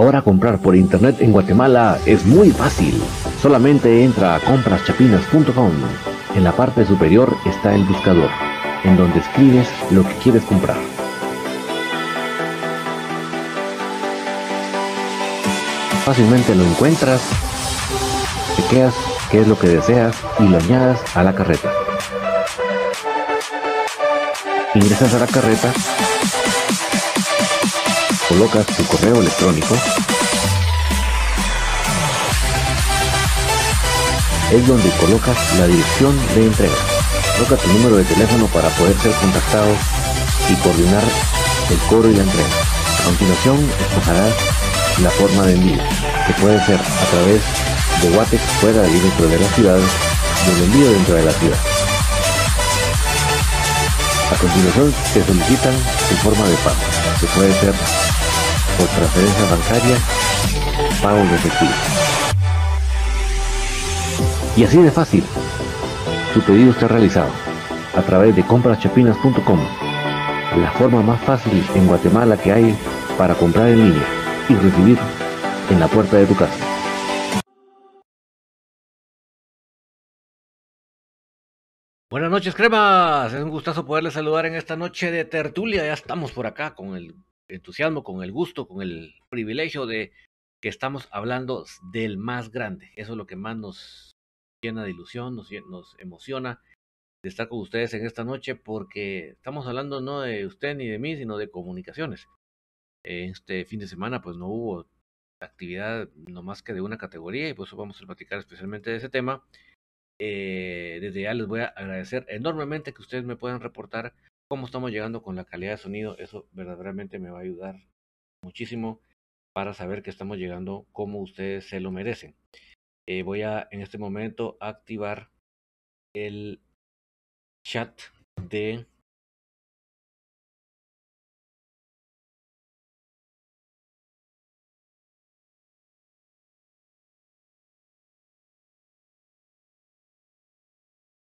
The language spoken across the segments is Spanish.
Ahora comprar por internet en Guatemala es muy fácil. Solamente entra a compraschapinas.com. En la parte superior está el buscador, en donde escribes lo que quieres comprar. Fácilmente lo encuentras, chequeas qué es lo que deseas y lo añadas a la carreta. Ingresas a la carreta colocas tu correo electrónico, es donde colocas la dirección de entrega. Coloca tu número de teléfono para poder ser contactado y coordinar el cobro y la entrega. A continuación, escogerás la forma de envío, que puede ser a través de Watex fuera y dentro de la ciudad, y el envío dentro de la ciudad. A continuación, te solicitan tu forma de pago, que puede ser por transferencia bancaria, pago de efectivo. Y así de fácil, su pedido está realizado a través de compraschapinas.com, la forma más fácil en Guatemala que hay para comprar en línea y recibir en la puerta de tu casa. Buenas noches, cremas. Es un gustazo poderles saludar en esta noche de tertulia. Ya estamos por acá con el entusiasmo, con el gusto, con el privilegio de que estamos hablando del más grande. Eso es lo que más nos llena de ilusión, nos, emociona de estar con ustedes en esta noche porque estamos hablando no de usted ni de mí, sino de comunicaciones. Este fin de semana pues no hubo actividad no más que de una categoría y por eso vamos a platicar especialmente de ese tema. Eh, desde ya les voy a agradecer enormemente que ustedes me puedan reportar cómo estamos llegando con la calidad de sonido, eso verdaderamente me va a ayudar muchísimo para saber que estamos llegando como ustedes se lo merecen. Eh, voy a en este momento activar el chat de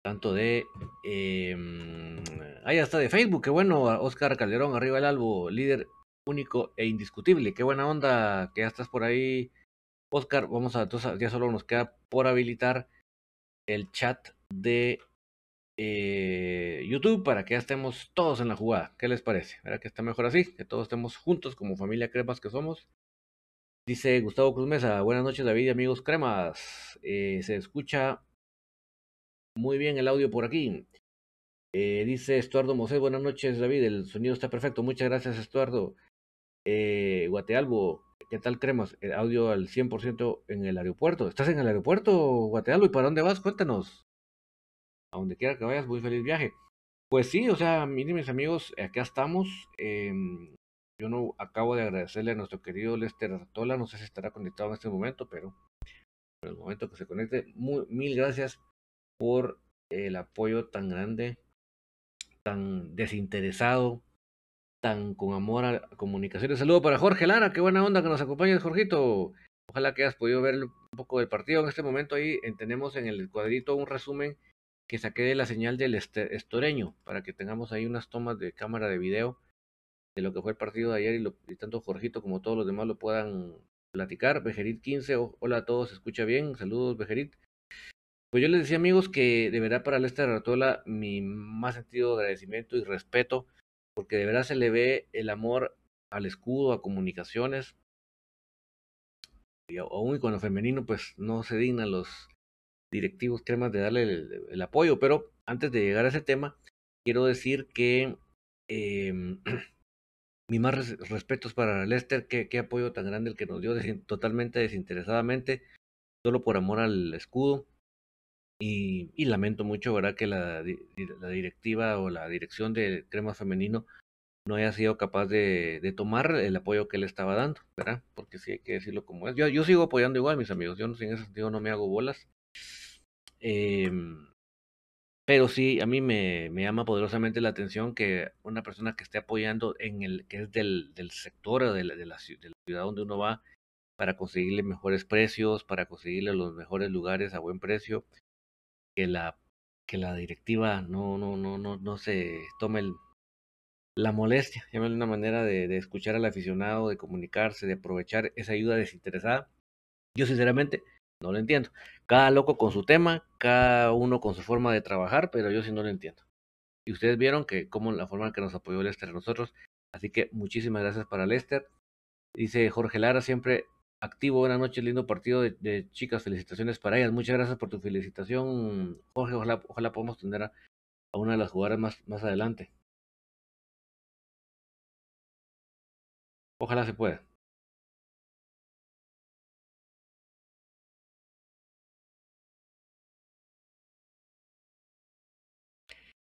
tanto de eh, ahí está de Facebook, qué bueno, Oscar Calderón, arriba el albo, líder único e indiscutible, qué buena onda que ya estás por ahí, Oscar, vamos a, entonces ya solo nos queda por habilitar el chat de eh, YouTube para que ya estemos todos en la jugada, ¿qué les parece? ¿Verdad que está mejor así? Que todos estemos juntos como familia cremas que somos. Dice Gustavo Cruz Mesa, buenas noches David y amigos cremas, eh, se escucha muy bien el audio por aquí. Eh, dice Estuardo Mosé, buenas noches David, el sonido está perfecto, muchas gracias Estuardo. Eh, Guatealbo, ¿qué tal cremas? El audio al 100% en el aeropuerto. ¿Estás en el aeropuerto, Guatealbo? ¿Y para dónde vas? Cuéntanos. A donde quiera que vayas, muy feliz viaje. Pues sí, o sea, miren mis amigos, acá estamos. Em, yo no acabo de agradecerle a nuestro querido Lester Tola, no sé si estará conectado en este momento, pero en el momento que se conecte, mil gracias por el apoyo tan grande, tan desinteresado, tan con amor a comunicaciones. Saludo para Jorge Lara, qué buena onda que nos acompañes, Jorgito. Ojalá que hayas podido ver un poco del partido. En este momento ahí tenemos en el cuadrito un resumen que saqué de la señal del estoreño, para que tengamos ahí unas tomas de cámara de video de lo que fue el partido de ayer y, lo, y tanto Jorgito como todos los demás lo puedan platicar. Bejerit 15, hola a todos, se escucha bien. Saludos, Bejerit. Pues yo les decía, amigos, que de verdad para Lester Ratola mi más sentido de agradecimiento y respeto, porque de verdad se le ve el amor al escudo, a comunicaciones. Y aún con lo femenino, pues no se dignan los directivos cremas de darle el, apoyo. Pero antes de llegar a ese tema, quiero decir que eh, mi más respetos para Lester, qué apoyo tan grande el que nos dio totalmente desinteresadamente, solo por amor al escudo y, lamento mucho, ¿verdad? Que la, directiva o la dirección de Crema Femenino no haya sido capaz de, tomar el apoyo que le estaba dando, ¿verdad? Porque sí hay que decirlo como es. Yo, yo sigo apoyando igual, mis amigos. Yo en ese sentido no me hago bolas. Eh, pero sí, a mí me, me, llama poderosamente la atención que una persona que esté apoyando en el que es del, del sector de de la ciudad donde uno va para conseguirle mejores precios, para conseguirle los mejores lugares a buen precio, que la que la directiva no no no no no se tome la molestia, de una manera de, de, escuchar al aficionado, de comunicarse, de aprovechar esa ayuda desinteresada. Yo sinceramente no lo entiendo. Cada loco con su tema, cada uno con su forma de trabajar, pero yo sí no lo entiendo. Y ustedes vieron que como la forma en que nos apoyó Lester a nosotros. Así que muchísimas gracias para Lester. Dice Jorge Lara, siempre activo. Buenas noches, lindo partido de, chicas. Felicitaciones para ellas. Muchas gracias por tu felicitación, Jorge. Ojalá, podamos tener a, a una de las jugadoras más, más adelante. Ojalá se pueda.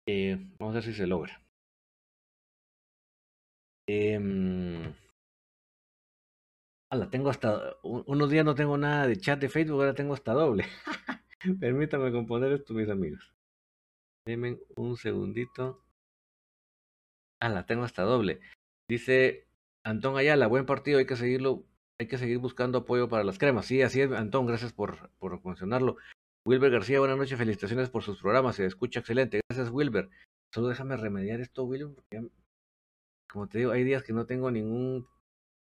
Eh, vamos a ver si se logra. Eh, la tengo hasta. Unos días no tengo nada de chat de Facebook, ahora tengo hasta doble. Permítame componer esto, mis amigos. Denme un segundito. Ah, la tengo hasta doble. Dice Antón Ayala, buen partido, hay que seguirlo, hay que seguir buscando apoyo para las cremas. Sí, así es, Antón, gracias por, por mencionarlo. Wilber García, buenas noches, felicitaciones por sus programas, se escucha excelente. Gracias, Wilber. Solo déjame remediar esto, Wilber, porque como te digo, hay días que no tengo ningún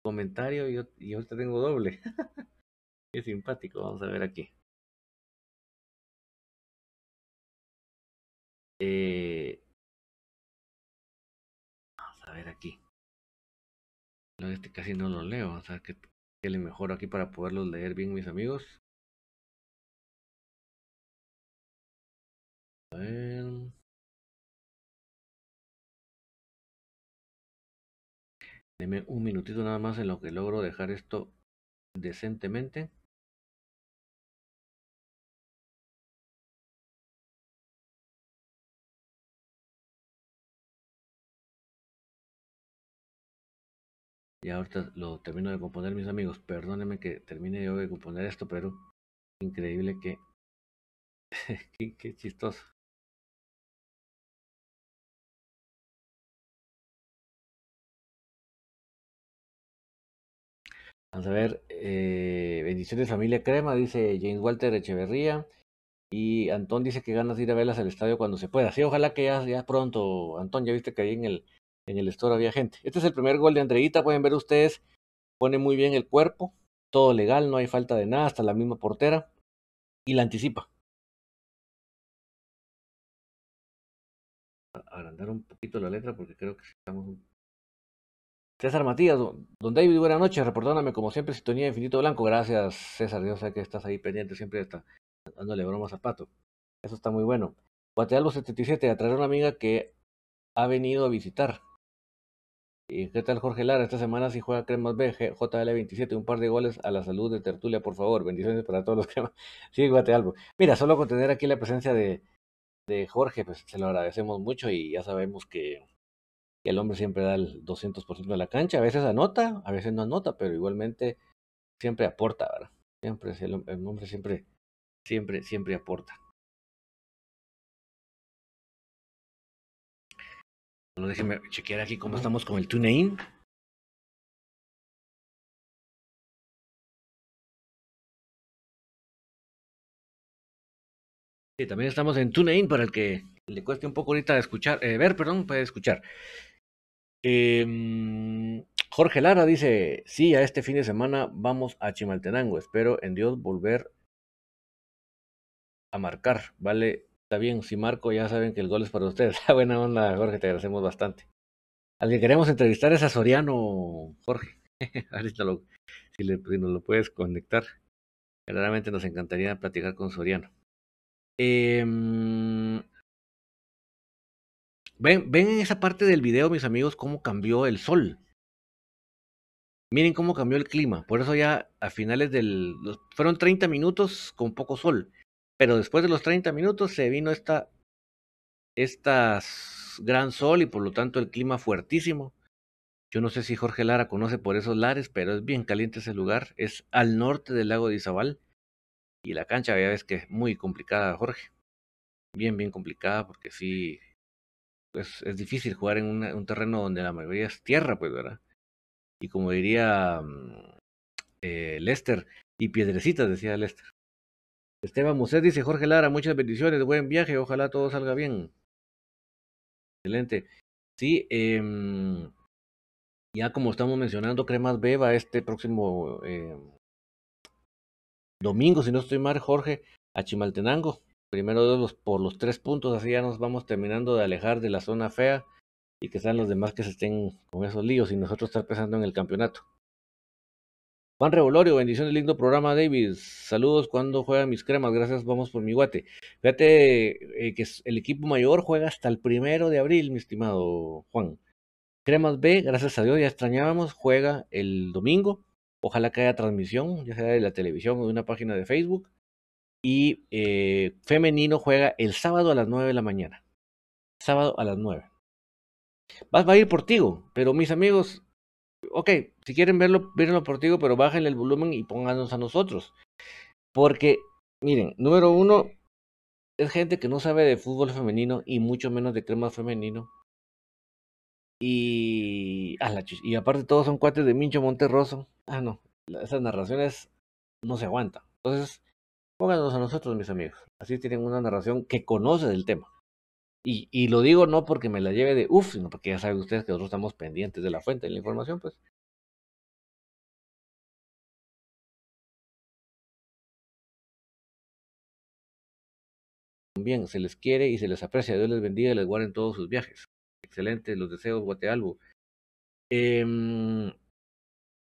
comentario y, y ahorita tengo doble. Qué simpático, vamos a ver aquí. Eh, vamos a ver aquí. No, este casi no lo leo. Vamos a ver qué, qué le mejoro aquí para poderlos leer bien, mis amigos. A ver. Deme un minutito nada más en lo que logro dejar esto decentemente. Y ahorita lo termino de componer, mis amigos. Perdónenme que termine yo de componer esto, pero increíble que... qué, qué chistoso. Vamos a ver, eh, bendiciones familia Crema, dice James Walter Echeverría. Y Antón dice que ganas de ir a verlas al estadio cuando se pueda. Sí, ojalá que ya, ya pronto. Antón, ya viste que ahí en el, en el store había gente. Este es el primer gol de Andreita, pueden ver ustedes. Pone muy bien el cuerpo, todo legal, no hay falta de nada, hasta la misma portera. Y la anticipa. Agrandar un poquito la letra porque creo que estamos César Matías, don David, buenas noches, reportándome como siempre, Sintonía Infinito Blanco. Gracias, César, yo sé que estás ahí pendiente, siempre está dándole broma a Pato. Eso está muy bueno. Guatealbo 77, a traer una amiga que ha venido a visitar. ¿Y qué tal Jorge Lara? Esta semana si juega Cremas B, JL27, un par de goles a la salud de Tertulia, por favor. Bendiciones para todos los cremas. Sí, Guatealbo. Mira, solo con tener aquí la presencia de, de Jorge, pues se lo agradecemos mucho y ya sabemos que que el hombre siempre da el 200% de la cancha, a veces anota, a veces no anota, pero igualmente siempre aporta, ¿verdad? Siempre, el, el hombre siempre, siempre, siempre aporta. Solo déjenme chequear aquí cómo estamos con el TuneIn. Sí, también estamos en TuneIn para el que le cueste un poco ahorita escuchar, eh, ver, perdón, puede escuchar. Eh, Jorge Lara dice, sí, a este fin de semana vamos a Chimaltenango. Espero en Dios volver a marcar. Vale, está bien, si marco ya saben que el gol es para ustedes. Buena onda, Jorge, te agradecemos bastante. Al que queremos entrevistar es a Soriano, Jorge. Ahorita si, nos lo puedes conectar. Claramente nos encantaría platicar con Soriano. Eh, Ven, ven en esa parte del video, mis amigos, cómo cambió el sol. Miren cómo cambió el clima. Por eso ya a finales del... Fueron 30 minutos con poco sol. Pero después de los 30 minutos se vino esta... Estas es gran sol y por lo tanto el clima fuertísimo. Yo no sé si Jorge Lara conoce por esos lares, pero es bien caliente ese lugar. Es al norte del lago de Izabal. Y la cancha ya ves que es muy complicada, Jorge. Bien, bien complicada porque sí, pues es difícil jugar en un terreno donde la mayoría es tierra, pues, ¿verdad? Y como diría mm, eh, Lester, y piedrecitas, decía Lester. Esteban Muset dice, Jorge Lara, muchas bendiciones, buen viaje, ojalá todo salga bien. Excelente. Sí, eh, ya como estamos mencionando, Cremas Beba este próximo eh, domingo, si no estoy mal, Jorge, a Chimaltenango. Primero por los tres puntos, así ya nos vamos terminando de alejar de la zona fea y que sean los demás que se estén con esos líos y nosotros estar pensando en el campeonato. Juan Revolorio, bendiciones, lindo programa, David. Saludos cuando juegan mis cremas, gracias, vamos por mi guate. Fíjate eh, que el equipo mayor juega hasta el primero de abril, mi estimado Juan. Cremas B, gracias a Dios, ya extrañábamos, juega el domingo. Ojalá que haya transmisión, ya sea de la televisión o de una página de Facebook. Y eh, femenino juega el sábado a las 9 de la mañana. Sábado a las 9. Va, a ir por Tigo, pero mis amigos, ok, si quieren verlo, verlo por Tigo, pero bájenle el volumen y pónganos a nosotros. Porque, miren, número uno, es gente que no sabe de fútbol femenino y mucho menos de crema femenino. Y, ah, la y aparte todos son cuates de Mincho Monterroso. Ah, no, esas narraciones no se aguantan. Entonces, pónganos a nosotros, mis amigos. Así tienen una narración que conoce del tema. Y, y lo digo no porque me la lleve de uff, sino porque ya saben ustedes que nosotros estamos pendientes de la fuente de la información, pues. Bien, se les quiere y se les aprecia. Dios les bendiga y les guarde en todos sus viajes. Excelente, los deseos, Guatealbo. Eh,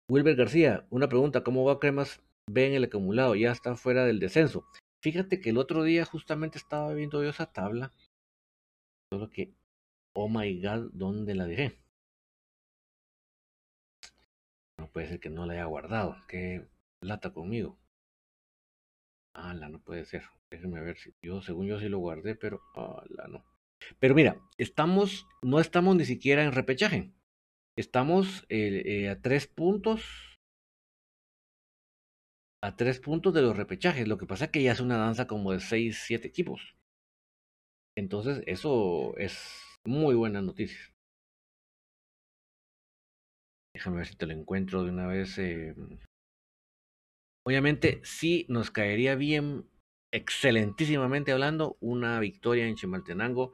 Wilber García, una pregunta, ¿cómo va Cremas B en el acumulado? Ya está fuera del descenso. Fíjate que el otro día justamente estaba viendo yo esa tabla Solo que, oh my god, ¿dónde la dejé? No puede ser que no la haya guardado. Qué lata conmigo. la no puede ser. Déjenme ver si yo, según yo sí lo guardé, pero la no. Pero mira, estamos, no estamos ni siquiera en repechaje. Estamos eh, eh, a tres puntos. A tres puntos de los repechajes. Lo que pasa es que ya es una danza como de seis, siete equipos. Entonces, eso es muy buena noticia. Déjame ver si te lo encuentro de una vez. Eh. Obviamente, sí nos caería bien, excelentísimamente hablando, una victoria en Chimaltenango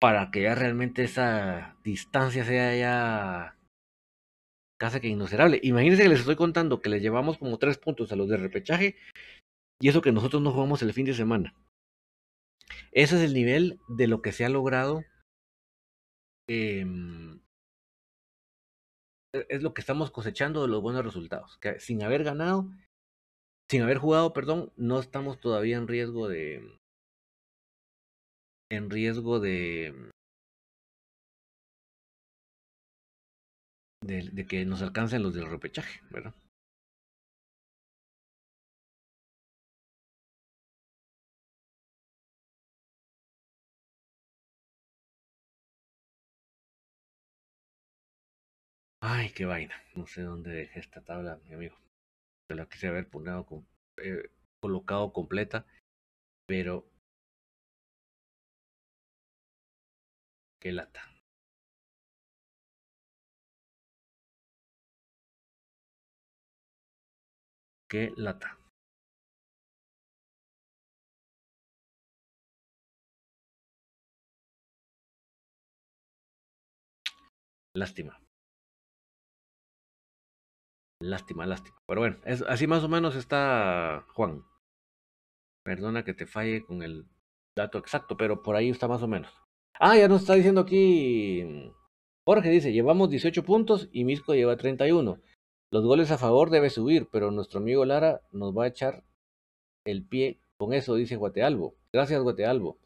para que ya realmente esa distancia sea ya casi que innocerable. Imagínense que les estoy contando que les llevamos como tres puntos a los de repechaje y eso que nosotros no jugamos el fin de semana. Ese es el nivel de lo que se ha logrado. Em, e, es lo que estamos cosechando de los buenos resultados. Sin haber ganado, sin haber jugado, perdón, no estamos todavía en riesgo de. En riesgo de. De, que nos alcancen los del repechaje, ¿verdad? Ay, qué vaina. No sé dónde dejé esta tabla, mi amigo. Se la quise haber con, eh, colocado completa, pero qué lata. Lata. Lástima. Lástima, lástima. Pero bueno, es, así más o menos está Juan. Perdona que te falle con el dato exacto, pero por ahí está más o menos. Ah, ya nos está diciendo aquí Jorge, dice, llevamos 18 puntos y Misco lleva 31. Los goles a favor debe subir, pero nuestro amigo Lara nos va a echar el pie con eso, dice Guatealbo. Gracias, Guatealbo.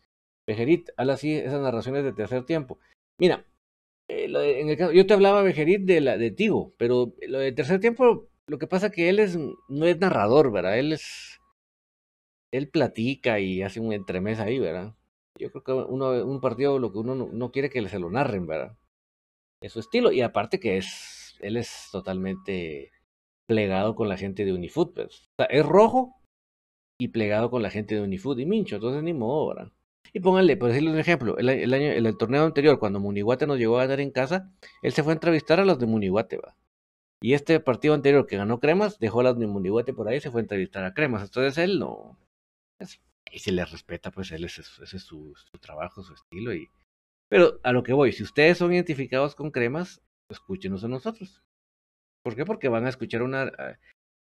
Pejerit, habla así esas narraciones de tercer tiempo. Mira, eh, yo te hablaba, Bejerit, de, de Tigo, pero lo de tercer tiempo, lo que pasa que él es, no es narrador, ¿verdad? Él es. Él platica y hace un entremés ahí, ¿verdad? yo creo que uno, un partido lo que uno no, quiere que se lo narren, ¿verdad? Es su estilo. Y aparte que es, él es totalmente plegado con la gente de Unifoot. Pues. Es rojo y plegado con la gente de Unifoot y Mincho. Entonces ni modo. Y pónganle, por decirle un ejemplo, el, el año, el, torneo anterior, cuando Munihuate nos llegó a ganar en casa, él se fue a entrevistar a los de Munihuate, ¿va? Y este partido anterior que ganó Cremas, dejó a los de Munihuate por ahí y se fue a entrevistar a Cremas. Entonces él no. y se le respeta, pues él ese, es su, trabajo, su estilo. y Pero a lo que voy, si ustedes son identificados con Cremas, escúchenos a nosotros. ¿Por qué? Porque van a escuchar una. Ah,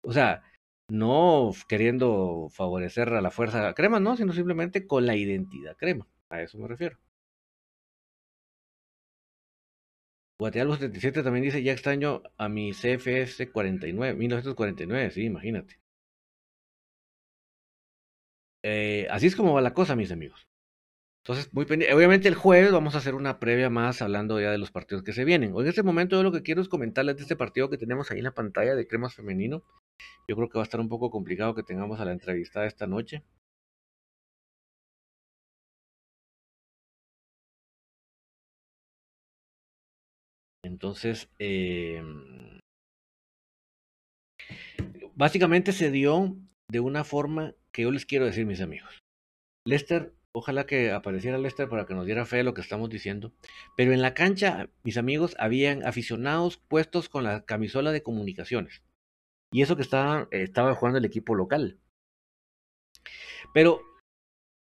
o sea, no queriendo favorecer a la fuerza crema, no, sino simplemente con la identidad crema. A eso me refiero. Guatealbo 77 también dice, ya extraño a mi CFS 49, 1949, sí, imagínate. Eh, así es como va la cosa, mis amigos. Entonces, muy Obviamente el jueves vamos a hacer una previa más hablando ya de los partidos que se vienen. Hoy en este momento yo lo que quiero es comentarles de este partido que tenemos ahí en la pantalla de Cremas Femenino. Yo creo que va a estar un poco complicado que tengamos a la entrevistada esta noche. Entonces, em, básicamente se dio de una forma que yo les quiero decir, mis amigos. Lester, ojalá que apareciera Lester para que nos diera fe de lo que estamos diciendo. Pero en la cancha, mis amigos, habían aficionados puestos con la camisola de comunicaciones. Y eso que estaba, jugando el equipo local. Pero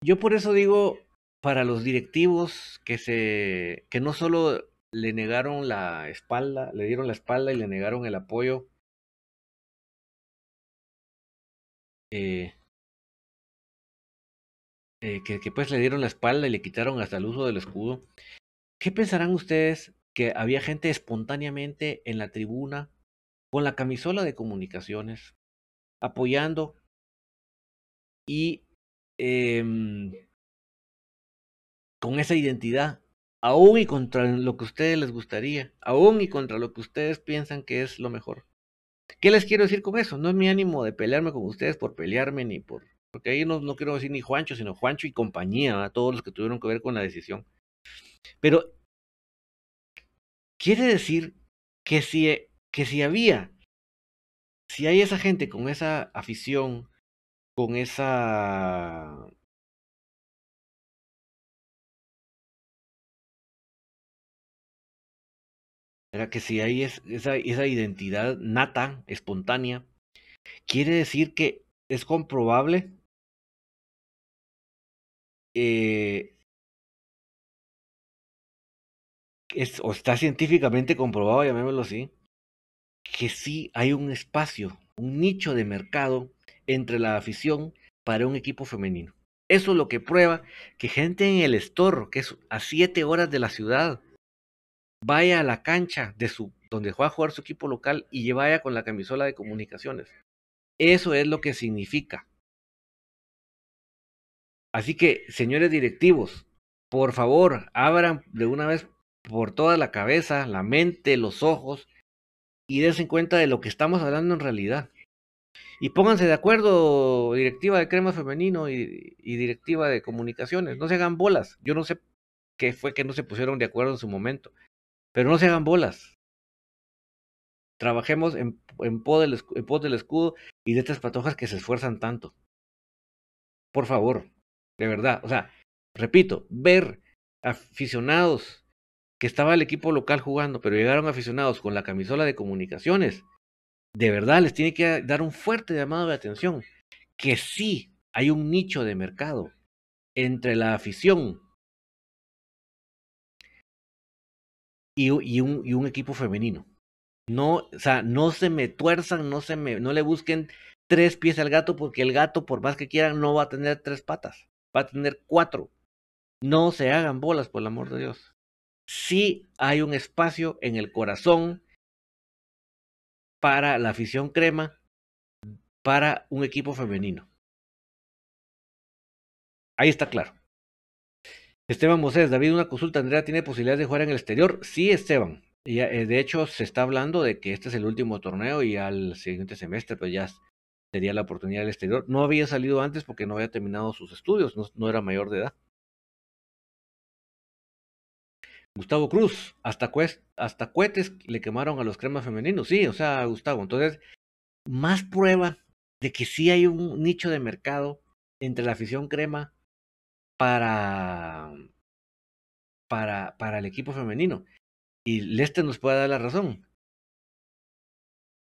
yo por eso digo, para los directivos que se que no solo le negaron la espalda, le dieron la espalda y le negaron el apoyo. Eh, eh, que, pues le dieron la espalda y le quitaron hasta el uso del escudo. ¿Qué pensarán ustedes que había gente espontáneamente en la tribuna con la camisola de comunicaciones, apoyando y em, con esa identidad, aún y contra lo que a ustedes les gustaría, aún y contra lo que ustedes piensan que es lo mejor. ¿Qué les quiero decir con eso? No es mi ánimo de pelearme con ustedes por pelearme ni por... Porque ahí no, no quiero decir ni Juancho, sino Juancho y compañía, todos los que tuvieron que ver con la decisión. Pero quiere decir que si que si había, si hay esa gente con esa afición, con esa... Era que si hay esa, esa identidad nata, espontánea, quiere decir que es comprobable eh, es, o está científicamente comprobado, llamémoslo así, que sí hay un espacio, un nicho de mercado entre la afición para un equipo femenino. Eso es lo que prueba que gente en el store, que es a siete horas de la ciudad, vaya a la cancha de su, donde juega a jugar su equipo local y vaya con la camisola de comunicaciones. Eso es lo que significa. Así que, señores directivos, por favor, abran de una vez por toda la cabeza, la mente, los ojos y dense cuenta de lo que estamos hablando en realidad. Y pónganse de acuerdo, directiva de crema femenino y, directiva de comunicaciones. No se hagan bolas. Yo no sé qué fue que no se pusieron de acuerdo en su momento. Pero no se hagan bolas. Trabajemos en, en, pos del, del escudo y de estas patojas que se esfuerzan tanto. Por favor, de verdad. O sea, repito, ver aficionados que estaba el equipo local jugando, pero llegaron aficionados con la camisola de comunicaciones, de verdad les tiene que dar un fuerte llamado de atención, que sí hay un nicho de mercado entre la afición y, un, equipo femenino. No, o sea, no se me tuerzan, no se me, no le busquen tres pies al gato, porque el gato, por más que quieran, no va a tener tres patas, va a tener cuatro. No se hagan bolas, por el amor de Dios sí hay un espacio en el corazón para la afición crema, para un equipo femenino. Ahí está claro. Esteban Mosés, David, una consulta. Andrea, ¿tiene posibilidades de jugar en el exterior? Sí, Esteban. Y, eh, de hecho, se está hablando de que este es el último torneo y al siguiente semestre, pues ya sería la oportunidad del exterior. No había salido antes porque no había terminado sus estudios, no era mayor de edad. Gustavo Cruz, hasta, hasta cohetes le quemaron a los cremas femeninos. Sí, o sea, Gustavo. Entonces, más prueba de que sí hay un nicho de mercado entre la afición crema para, para, para el equipo femenino. Y Lester nos puede dar la razón.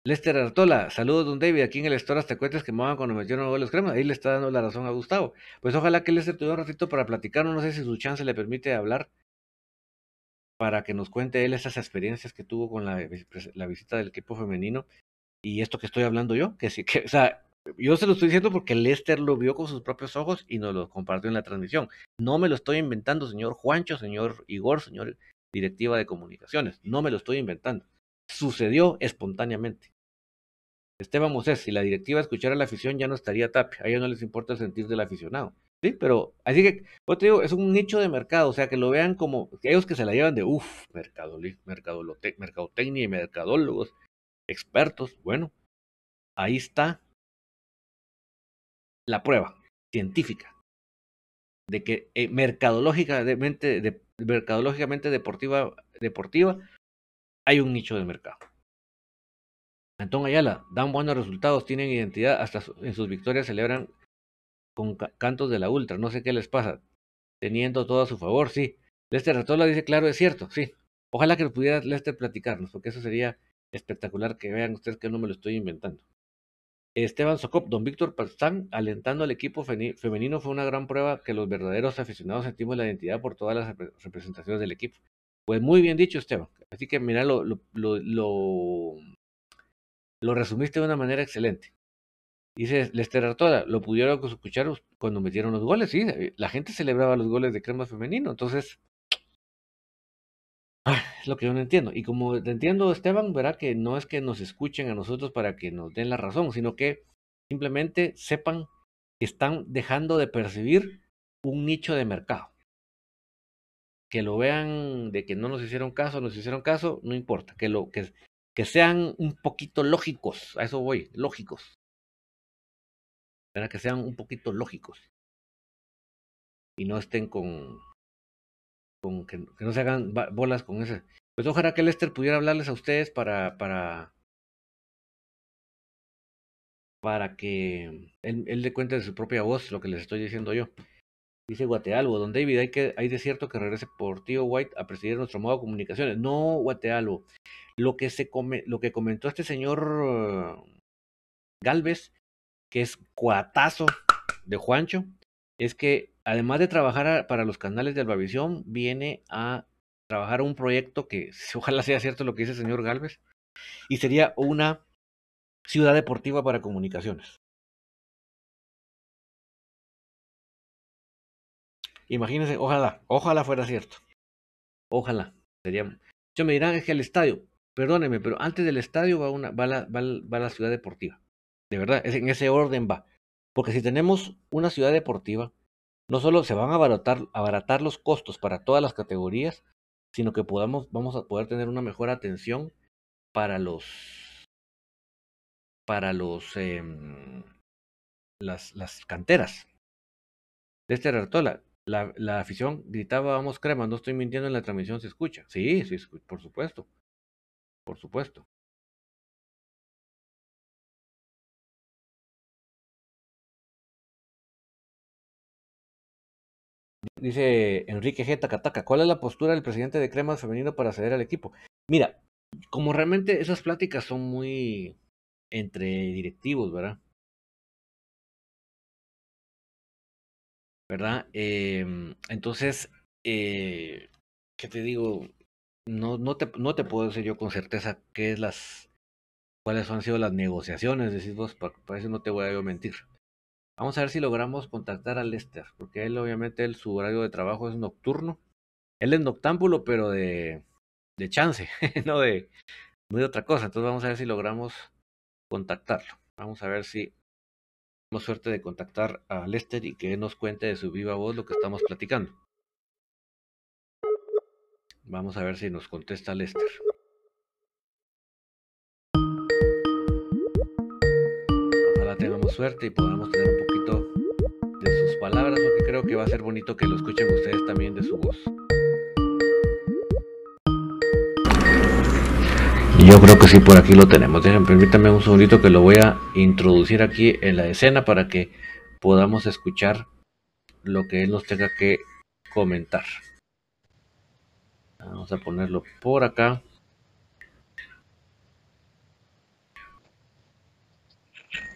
Lester Artola, saludos don David, aquí en el store hasta cuentas que me cuando metieron los cremas, ahí le está dando la razón a Gustavo. Pues ojalá que Lester tuviera un ratito para platicar, no sé si su chance le permite hablar, para que nos cuente él esas experiencias que tuvo con la, la visita del equipo femenino y esto que estoy hablando yo, que sí, que, o sea, yo se lo estoy diciendo porque Lester lo vio con sus propios ojos y nos lo compartió en la transmisión. No me lo estoy inventando, señor Juancho, señor Igor, señor directiva de comunicaciones. No me lo estoy inventando. Sucedió espontáneamente. Esteban Mosés, si la directiva escuchara la afición ya no estaría tapia. A ellos no les importa el sentir del aficionado. Sí, pero así que, yo te digo, es un nicho de mercado, o sea, que lo vean como ellos que se la llevan de, uff, mercadotecnia y mercadólogos, expertos. Bueno, ahí está la prueba científica de que eh, mercadológicamente, de, mercadológicamente deportiva hay un nicho de mercado. Antón Ayala, dan buenos resultados, tienen identidad, hasta en sus victorias celebran con cantos de la ultra, no sé qué les pasa, teniendo todo a su favor, sí. Lester Ratola dice, claro, es cierto, sí. Ojalá que pudiera Lester platicarnos, porque eso sería espectacular que vean ustedes que no me lo estoy inventando. Esteban Socop, don Víctor Pastán, alentando al equipo femenino, fue una gran prueba que los verdaderos aficionados sentimos la identidad por todas las representaciones del equipo. Pues muy bien dicho, Esteban. Así que mira, lo, lo, lo, lo resumiste de una manera excelente. Dice Lester Artola, lo pudieron escuchar cuando metieron los goles, sí, la gente celebraba los goles de crema femenino, entonces Ah, es lo que yo no entiendo. Y como te entiendo, Esteban, verá que no es que nos escuchen a nosotros para que nos den la razón, sino que simplemente sepan que están dejando de percibir un nicho de mercado. Que lo vean de que no nos hicieron caso, nos hicieron caso, no importa. Que, lo, que, que sean un poquito lógicos, a eso voy, lógicos. Verá que sean un poquito lógicos. Y no estén con, que, no se hagan bolas con ese. Pues ojalá que Lester pudiera hablarles a ustedes para, para, para que él, él le cuente de su propia voz lo que les estoy diciendo yo. Dice Guatealbo, don David, hay, que, hay de cierto que regrese por tío White a presidir nuestro modo de comunicaciones. No, Guatealbo. Lo que, se come, lo que comentó este señor Galvez, que es cuatazo de Juancho, es que además de trabajar para los canales de Albavisión, viene a trabajar un proyecto que ojalá sea cierto lo que dice el señor Galvez, y sería una ciudad deportiva para comunicaciones. Imagínense, ojalá, ojalá fuera cierto. Ojalá. Sería. Yo me dirán, es que el estadio, perdóneme, pero antes del estadio va, una, va, la, va, la ciudad deportiva. De verdad, es, en ese orden va. Porque si tenemos una ciudad deportiva, no solo se van a abaratar, abaratar los costos para todas las categorías, sino que podamos, vamos a poder tener una mejor atención para los para los em, las, las canteras. De este Artola, la, la afición gritaba vamos crema, no estoy mintiendo en la transmisión, se escucha. Sí, sí, por supuesto. Por supuesto. Dice Enrique G. Takataka, ¿cuál es la postura del presidente de Cremas Femenino para ceder al equipo? Mira, como realmente esas pláticas son muy entre directivos, ¿verdad? ¿Verdad? Em, entonces, eh, ¿qué te digo? No, no, te, no te puedo decir yo con certeza qué es las, cuáles han sido las negociaciones, decís vos, para eso no te voy a mentir. Vamos a ver si logramos contactar a Lester, porque él obviamente él, su horario de trabajo es nocturno. Él es noctámbulo, pero de, de chance, no de, no de otra cosa. Entonces vamos a ver si logramos contactarlo. Vamos a ver si suerte de contactar a Lester y que nos cuente de su viva voz lo que estamos platicando. Vamos a ver si nos contesta Lester. tengamos suerte y podamos tener un poquito de sus palabras, porque creo que va a ser bonito que lo escuchen ustedes también de su voz. Yo creo que sí, por aquí lo tenemos. Dejen, permítanme un segundito que lo voy a introducir aquí en la escena para que podamos escuchar lo que él nos tenga que comentar. Vamos a ponerlo por acá.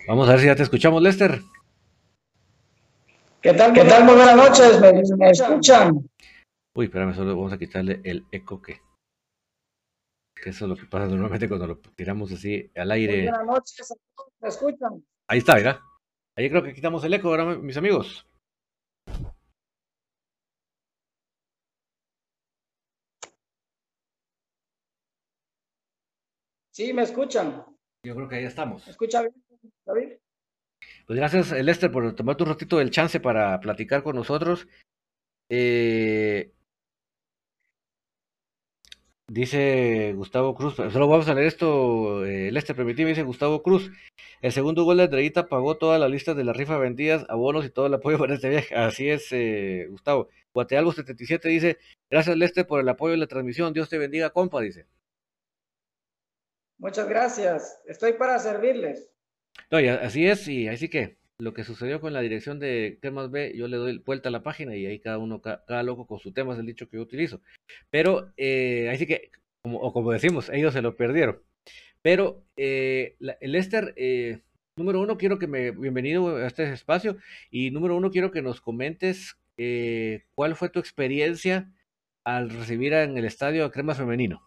Vamos a ver si ya te escuchamos, Lester. ¿Qué tal? ¿Qué tal? Muy buenas noches. ¿Me, escuchan? Uy, espérame, solo vamos a quitarle el eco que, que eso es lo que pasa normalmente cuando lo tiramos así al aire. buenas noches, ¿me escuchan? Ahí está, mira. Ahí creo que quitamos el eco ahora, mis amigos. Sí, me escuchan. Yo creo que ahí estamos. ¿Me escucha bien, David? Pues gracias, Lester, por tomarte un ratito del chance para platicar con nosotros. Eh, dice Gustavo Cruz, solo vamos a leer esto, eh, Lester, permíteme, dice Gustavo Cruz. El segundo gol de Andreita pagó toda la lista de la rifa vendidas, abonos y todo el apoyo para este viaje. Así es, eh, Gustavo. Guatealgo77 dice, gracias Lester por el apoyo en la transmisión. Dios te bendiga, compa, dice. Muchas gracias. Estoy para servirles. No, así es, y así que lo que sucedió con la dirección de temas B, yo le doy vuelta a la página y ahí cada uno, cada, loco con su tema es el dicho que yo utilizo. Pero, eh, así que, como, o como decimos, ellos se lo perdieron. Pero eh, el Esther, eh, número uno, quiero que me, bienvenido a este espacio, y número uno, quiero que nos comentes eh, cuál fue tu experiencia al recibir en el estadio a Cremas Femenino.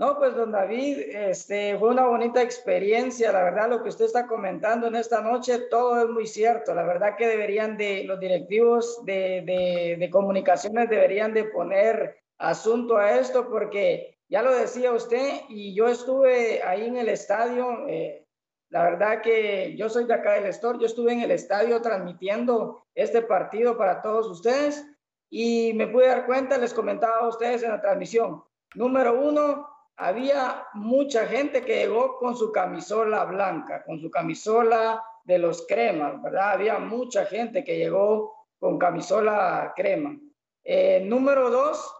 No, pues don David, este, fue una bonita experiencia, la verdad lo que usted está comentando en esta noche, todo es muy cierto, la verdad que deberían de, los directivos de, de, de comunicaciones deberían de poner asunto a esto porque ya lo decía usted y yo estuve ahí en el estadio, eh, la verdad que yo soy de acá del Store, yo estuve en el estadio transmitiendo este partido para todos ustedes y me pude dar cuenta, les comentaba a ustedes en la transmisión, número uno, había mucha gente que llegó con su camisola blanca, con su camisola de los cremas, ¿verdad? Había mucha gente que llegó con camisola crema. Eh, número dos,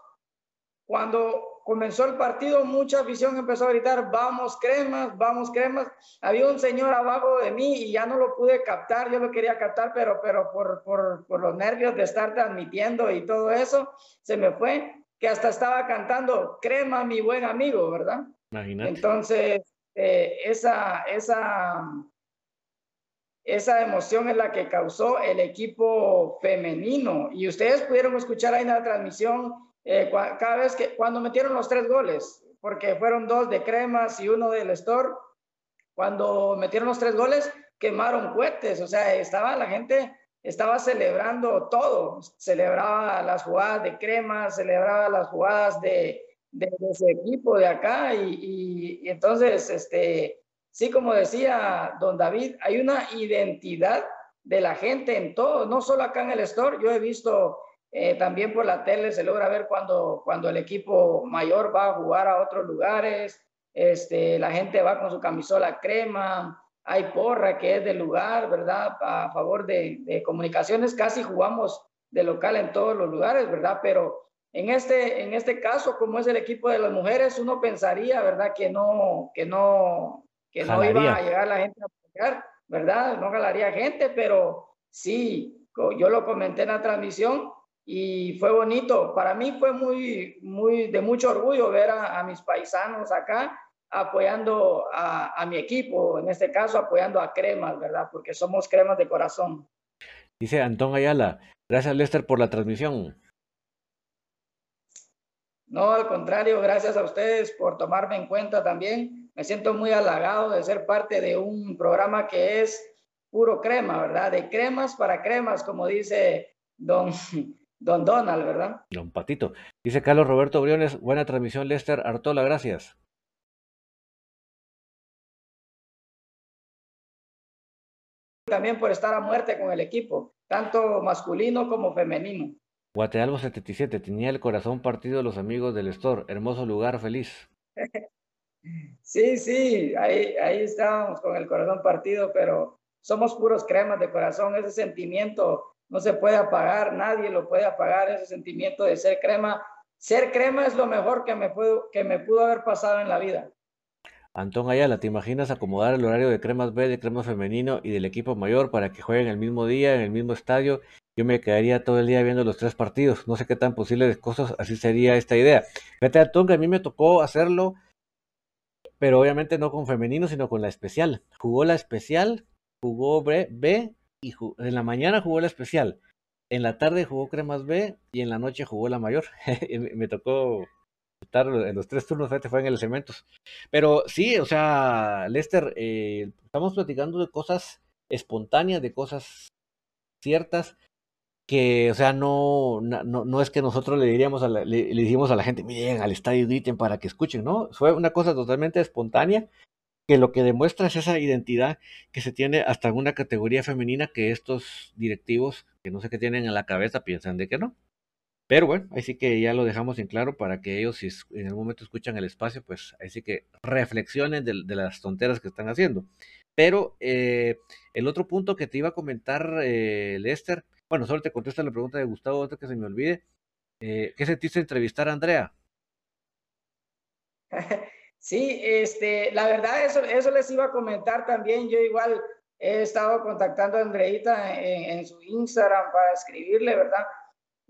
cuando comenzó el partido, mucha afición empezó a gritar, vamos cremas, vamos cremas. Había un señor abajo de mí y ya no lo pude captar, yo lo quería captar, pero, pero por, por, por los nervios de estar transmitiendo y todo eso, se me fue que hasta estaba cantando Crema, mi buen amigo, ¿verdad? Imagínate. Entonces, eh, esa, esa, esa emoción es la que causó el equipo femenino. Y ustedes pudieron escuchar ahí en la transmisión eh, cada vez que, cuando metieron los tres goles, porque fueron dos de Cremas y uno del Store, cuando metieron los tres goles, quemaron cohetes, o sea, estaba la gente estaba celebrando todo, celebraba las jugadas de crema, celebraba las jugadas de, de, ese equipo de acá y, entonces, este, sí, como decía don David, hay una identidad de la gente en todo, no solo acá en el store, yo he visto eh, también por la tele, se logra ver cuando, cuando el equipo mayor va a jugar a otros lugares, este, la gente va con su camisola crema, hay porra que es del lugar, ¿verdad? A favor de, comunicaciones, casi jugamos de local en todos los lugares, ¿verdad? Pero en este, en este caso, como es el equipo de las mujeres, uno pensaría, ¿verdad? Que no, que no, que no iba a llegar la gente a apoyar, ¿verdad? No galaría gente, pero sí, yo lo comenté en la transmisión y fue bonito. Para mí fue muy, muy de mucho orgullo ver a, a mis paisanos acá apoyando a, mi equipo, en este caso apoyando a Cremas, ¿verdad? Porque somos Cremas de corazón. Dice Antón Ayala, gracias Lester por la transmisión. No, al contrario, gracias a ustedes por tomarme en cuenta también. Me siento muy halagado de ser parte de un programa que es puro crema, ¿verdad? De cremas para cremas, como dice don, don Donald, ¿verdad? Don Patito. Dice Carlos Roberto Briones, buena transmisión, Lester Artola, gracias. También por estar a muerte con el equipo, tanto masculino como femenino. Guatealbo 77, tenía el corazón partido de los amigos del Store, hermoso lugar, feliz. sí, sí, ahí, ahí estábamos con el corazón partido, pero somos puros cremas de corazón, ese sentimiento no se puede apagar, nadie lo puede apagar, ese sentimiento de ser crema ser crema es lo mejor que me, pudo, que me pudo haber pasado en la vida. Antón Ayala, ¿te imaginas acomodar el horario de cremas B, de cremas femenino y del equipo mayor para que jueguen el mismo día, en el mismo estadio? Yo me quedaría todo el día viendo los tres partidos. No sé qué tan posible de cosas así sería esta idea. Fíjate, Antón, que a mí me tocó hacerlo, pero obviamente no con femenino, sino con la especial. Jugó la especial, jugó B, B y en la mañana jugó la especial. En la tarde jugó cremas B y en la noche jugó la mayor. me tocó en los tres turnos, fue en el Cementos. Pero sí, o sea, Lester, eh, estamos platicando de cosas espontáneas, de cosas ciertas, que, o sea, no, no, no es que nosotros le diríamos a la, le, dijimos a la gente, miren al estadio Diten para que escuchen, ¿no? Fue una cosa totalmente espontánea que lo que demuestra es esa identidad que se tiene hasta una categoría femenina que estos directivos, que no sé qué tienen en la cabeza, piensan de que no. Pero bueno, ahí sí que ya lo dejamos en claro para que ellos, si en algún momento escuchan el espacio, pues ahí sí que reflexionen de, las tonteras que están haciendo. Pero eh, el otro punto que te iba a comentar, eh, Lester, bueno, solo te contesto la pregunta de Gustavo, otro que se me olvide. Eh, ¿Qué sentiste entrevistar a Andrea? Sí, este, la verdad, eso, eso les iba a comentar también. Yo igual he estado contactando a Andreita en, en su Instagram para escribirle, ¿verdad?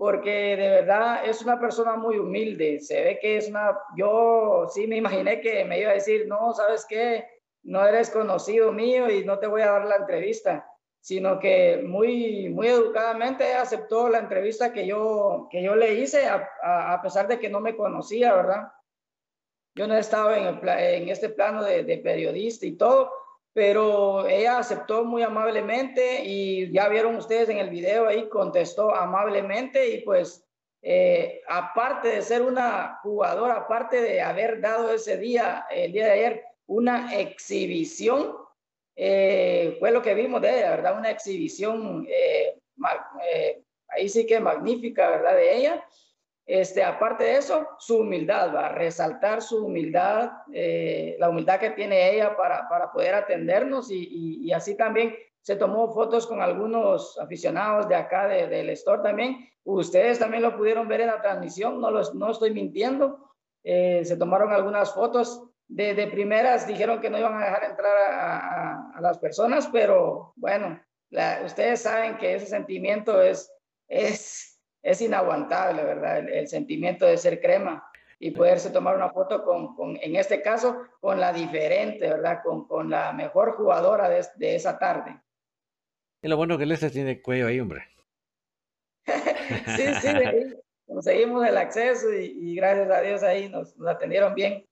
Porque de verdad es una persona muy humilde. Se ve que es una, yo sí me imaginé que me iba a decir, no, sabes qué, no eres conocido mío y no te voy a dar la entrevista, sino que muy, muy educadamente aceptó la entrevista que yo, que yo le hice, a, a, pesar de que no me conocía, ¿verdad? Yo no he estado en, el, en este plano de, de periodista y todo, pero ella aceptó muy amablemente y ya vieron ustedes en el video ahí, contestó amablemente y pues eh, aparte de ser una jugadora, aparte de haber dado ese día, el día de ayer, una exhibición, eh, fue lo que vimos de ella, ¿verdad? Una exhibición, eh, ahí sí que magnífica, ¿verdad? De ella. Este, aparte de eso, su humildad, va a resaltar su humildad, eh, la humildad que tiene ella para, para poder atendernos y, y, así también se tomó fotos con algunos aficionados de acá del store también. Ustedes también lo pudieron ver en la transmisión, no, los, no estoy mintiendo. Eh, se tomaron algunas fotos de, de, primeras, dijeron que no iban a dejar entrar a, a, las personas, pero bueno, ustedes saben que ese sentimiento es, es es inaguantable, ¿verdad? El, sentimiento de ser crema y poderse tomar una foto con, con, en este caso, con la diferente, ¿verdad? Con, con la mejor jugadora de, de esa tarde. Y lo bueno que Lester tiene cuello ahí, hombre. sí, sí, ahí conseguimos el acceso y, y, gracias a Dios ahí nos, nos, atendieron bien.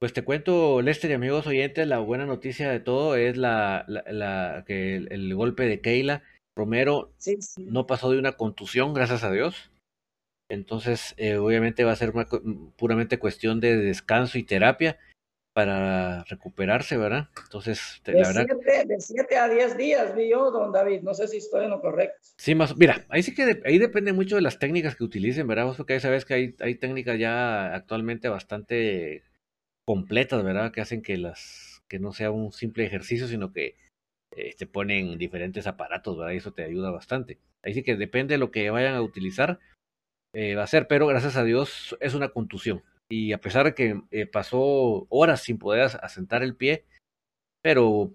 Pues te cuento, Lester y amigos oyentes, la buena noticia de todo es la, la, la que el, el, golpe de Keila Romero no pasó de una contusión, gracias a Dios. Entonces, eh, obviamente va a ser puramente cuestión de descanso y terapia para recuperarse, ¿verdad? Entonces, de, la verdad... Siete, de 7 a 10 días vi yo, don David, no sé si estoy en lo correcto. Sí, más, mira, ahí sí que ahí depende mucho de las técnicas que utilicen, ¿verdad? Porque ahí sabes que hay, hay técnicas ya actualmente bastante completas, ¿verdad? Que hacen que las que no sea un simple ejercicio, sino que te ponen diferentes aparatos, ¿verdad? Y eso te ayuda bastante. Ahí sí que depende de lo que vayan a utilizar, eh, va a ser, pero gracias a Dios es una contusión. Y a pesar de que eh, pasó horas sin poder asentar el pie, pero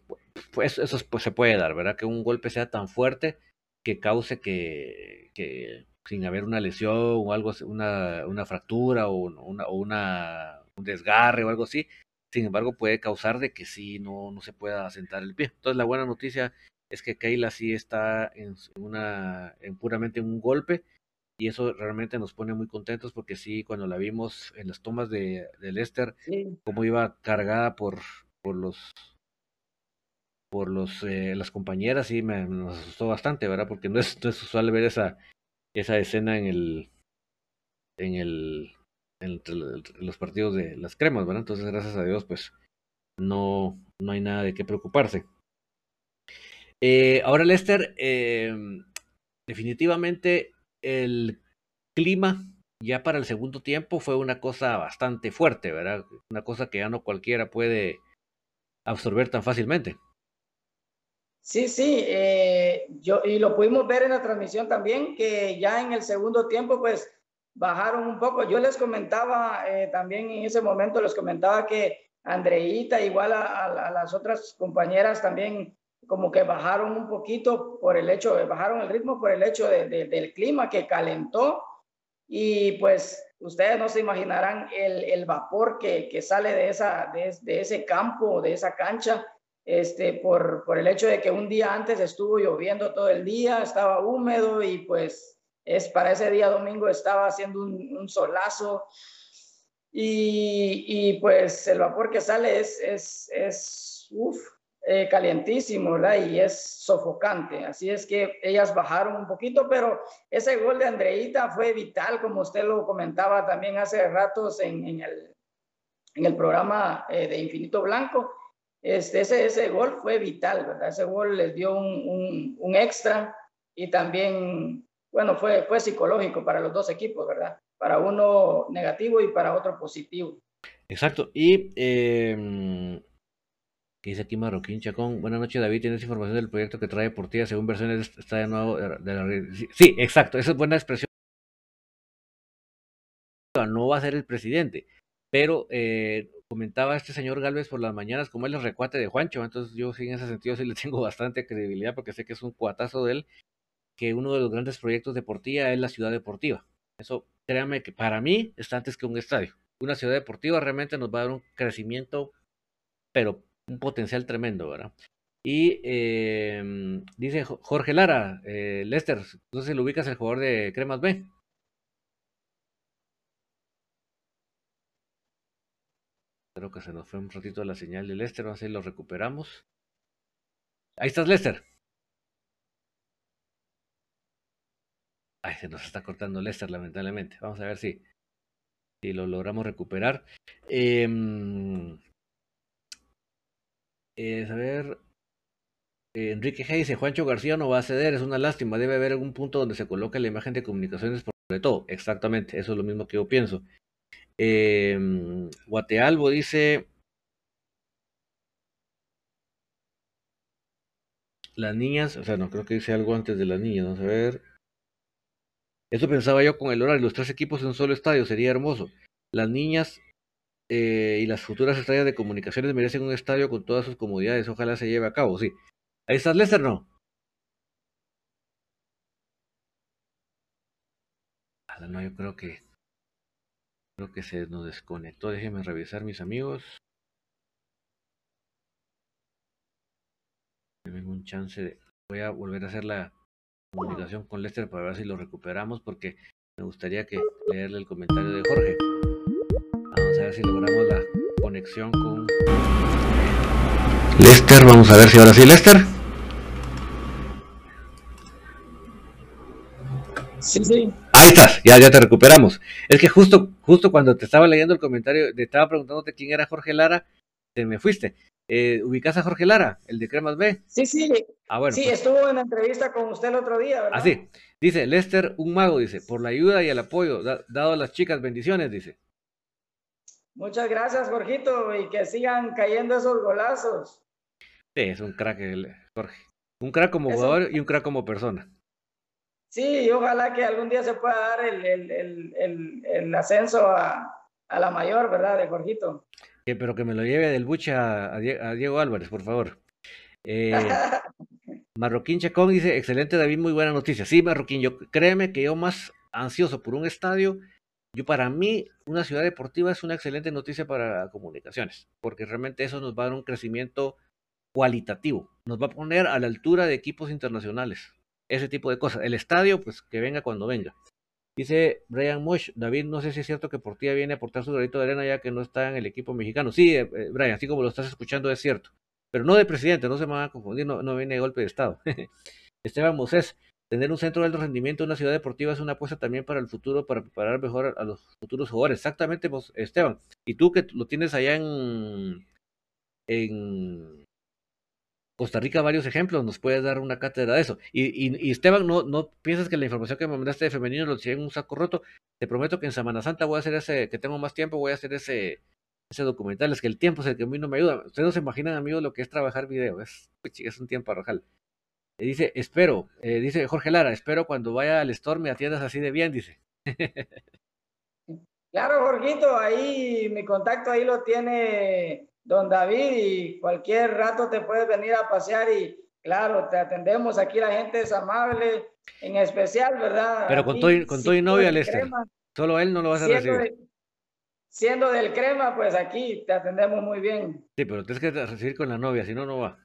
pues eso pues, se puede dar, ¿verdad? Que un golpe sea tan fuerte que cause que, sin haber una lesión o algo, una, una fractura o, una, o una, un desgarre o algo así, sin embargo, puede causar de que sí no, no se pueda sentar el pie. Entonces, la buena noticia es que Keila sí está en una, en puramente un golpe y eso realmente nos pone muy contentos porque sí, cuando la vimos en las tomas de, de Lester, como iba cargada por, por los por los eh, las compañeras sí me, nos asustó bastante, ¿verdad? Porque no es, no es usual ver esa esa escena en el en el entre los partidos de las cremas, ¿verdad? Entonces, gracias a Dios, pues no, no hay nada de qué preocuparse. Eh, ahora, Lester, eh, definitivamente el clima ya para el segundo tiempo fue una cosa bastante fuerte, ¿verdad? Una cosa que ya no cualquiera puede absorber tan fácilmente. Sí, sí, eh, yo, y lo pudimos ver en la transmisión también, que ya en el segundo tiempo, pues bajaron un poco. Yo les comentaba eh, también en ese momento, les comentaba que Andreita, igual a, las otras compañeras también como que bajaron un poquito por el hecho, bajaron el ritmo por el hecho del clima que calentó y pues ustedes no se imaginarán el, vapor que, sale de, esa, de, ese campo, de esa cancha, este, por, por el hecho de que un día antes estuvo lloviendo todo el día, estaba húmedo y pues es para ese día domingo estaba haciendo un, solazo y, y, pues el vapor que sale es, es, es eh, calientísimo, ¿verdad? Y es sofocante. Así es que ellas bajaron un poquito, pero ese gol de Andreita fue vital, como usted lo comentaba también hace ratos en, en, el, en el, programa eh, de Infinito Blanco. Este, ese, ese gol fue vital, ¿verdad? Ese gol les dio un, un extra y también, bueno, fue, fue psicológico para los dos equipos, ¿verdad? Para uno negativo y para otro positivo. Exacto. Y eh, que dice aquí Marroquín Chacón. Buenas noches, David. ¿Tienes información del proyecto que trae Portilla según versiones está de nuevo de la Sí, exacto. Esa es buena expresión. No va a ser el presidente, pero eh, comentaba este señor Galvez por las mañanas como él es recuate de Juancho. Entonces, yo sí, en ese sentido, sí le tengo bastante credibilidad porque sé que es un cuatazo de él. Que uno de los grandes proyectos de Portilla es la ciudad deportiva. Eso, créanme que para mí está antes que un estadio. Una ciudad deportiva realmente nos va a dar un crecimiento, pero un potencial tremendo, ¿verdad? Y eh, dice Jorge Lara, eh, Lester, no sé ubicas el jugador de Cremas B. Creo que se nos fue un ratito la señal de Lester, a ver si lo recuperamos. Ahí estás, Lester. Ay, se nos está cortando Lester, lamentablemente. Vamos a ver si, si lo logramos recuperar. Eh, a ver. Enrique G. dice: Juancho García no va a ceder, es una lástima. Debe haber algún punto donde se coloque la imagen de comunicaciones por sobre todo. Exactamente, eso es lo mismo que yo pienso. Eh, Guatealbo dice: Las niñas, o sea, no creo que dice algo antes de las niñas, vamos a ver. Eso pensaba yo con el horario, los tres equipos en un solo estadio, sería hermoso. Las niñas eh, y las futuras estrellas de comunicaciones merecen un estadio con todas sus comodidades. Ojalá se lleve a cabo, sí. Ahí estás, Lester, ¿no? No, yo creo que creo que se nos desconectó. Déjenme revisar mis amigos. Tengo un chance de... Voy a volver a hacer la comunicación con Lester para ver si lo recuperamos porque me gustaría que leerle el comentario de Jorge. Vamos a ver si logramos la conexión con Lester. Vamos a ver si ahora sí, Lester. Sí, sí. Ahí estás, ya, ya te recuperamos. Es que justo, justo cuando te estaba leyendo el comentario, te estaba preguntándote quién era Jorge Lara, te me fuiste. Eh, ¿Ubicas a Jorge Lara, el de Cremas B? Sí, sí. Ah, bueno, sí, pues. estuvo en la entrevista con usted el otro día, ¿verdad? Así. Ah, dice, Lester, un mago, dice, por la ayuda y el apoyo, dado a las chicas, bendiciones, dice. Muchas gracias, Jorgito, y que sigan cayendo esos golazos. Sí, es un crack, Jorge. Un crack como jugador y un crack como persona. Sí, ojalá que algún día se pueda dar el, ascenso a, la mayor, ¿verdad? De Jorgito. Pero que me lo lleve del buche a, Diego Álvarez, por favor. Eh, Marroquín Chacón dice, excelente David, muy buena noticia. Sí, Marroquín, yo créeme que yo más ansioso por un estadio yo para mí, una ciudad deportiva es una excelente noticia para comunicaciones, porque realmente eso nos va a dar un crecimiento cualitativo, nos va a poner a la altura de equipos internacionales, ese tipo de cosas. El estadio, pues que venga cuando venga. Dice Brian Mosh, David, no sé si es cierto que Portilla viene a aportar su granito de arena ya que no está en el equipo mexicano. Sí, eh, eh, Brian, así como lo estás escuchando es cierto, pero no de presidente, no se me van a confundir, no, no viene de golpe de Estado. Esteban Moses, Tener un centro de alto rendimiento en una ciudad deportiva es una apuesta también para el futuro, para preparar mejor a, los futuros jugadores. Exactamente, Esteban. Y tú que lo tienes allá en, en Costa Rica varios ejemplos, nos puedes dar una cátedra de eso. Y, Esteban, no, no piensas que la información que me mandaste de femenino lo tiene en un saco roto. Te prometo que en Semana Santa voy a hacer ese, que tengo más tiempo, voy a hacer ese, ese documental. Es que el tiempo es el que a mí no me ayuda. Ustedes no se imaginan, amigos, lo que es trabajar video. Es, es un tiempo arrojal. Dice, espero, eh, dice Jorge Lara, espero cuando vaya al store me atiendas así de bien, dice. Claro, Jorgito, ahí mi contacto ahí lo tiene don David y cualquier rato te puedes venir a pasear y claro, te atendemos. Aquí la gente es amable, en especial, ¿verdad? Pero con, todo, con todo y novia, Lester. Solo él no lo vas a recibir. siendo del crema, pues aquí te atendemos muy bien. Sí, pero tienes que recibir con la novia, si no, no va.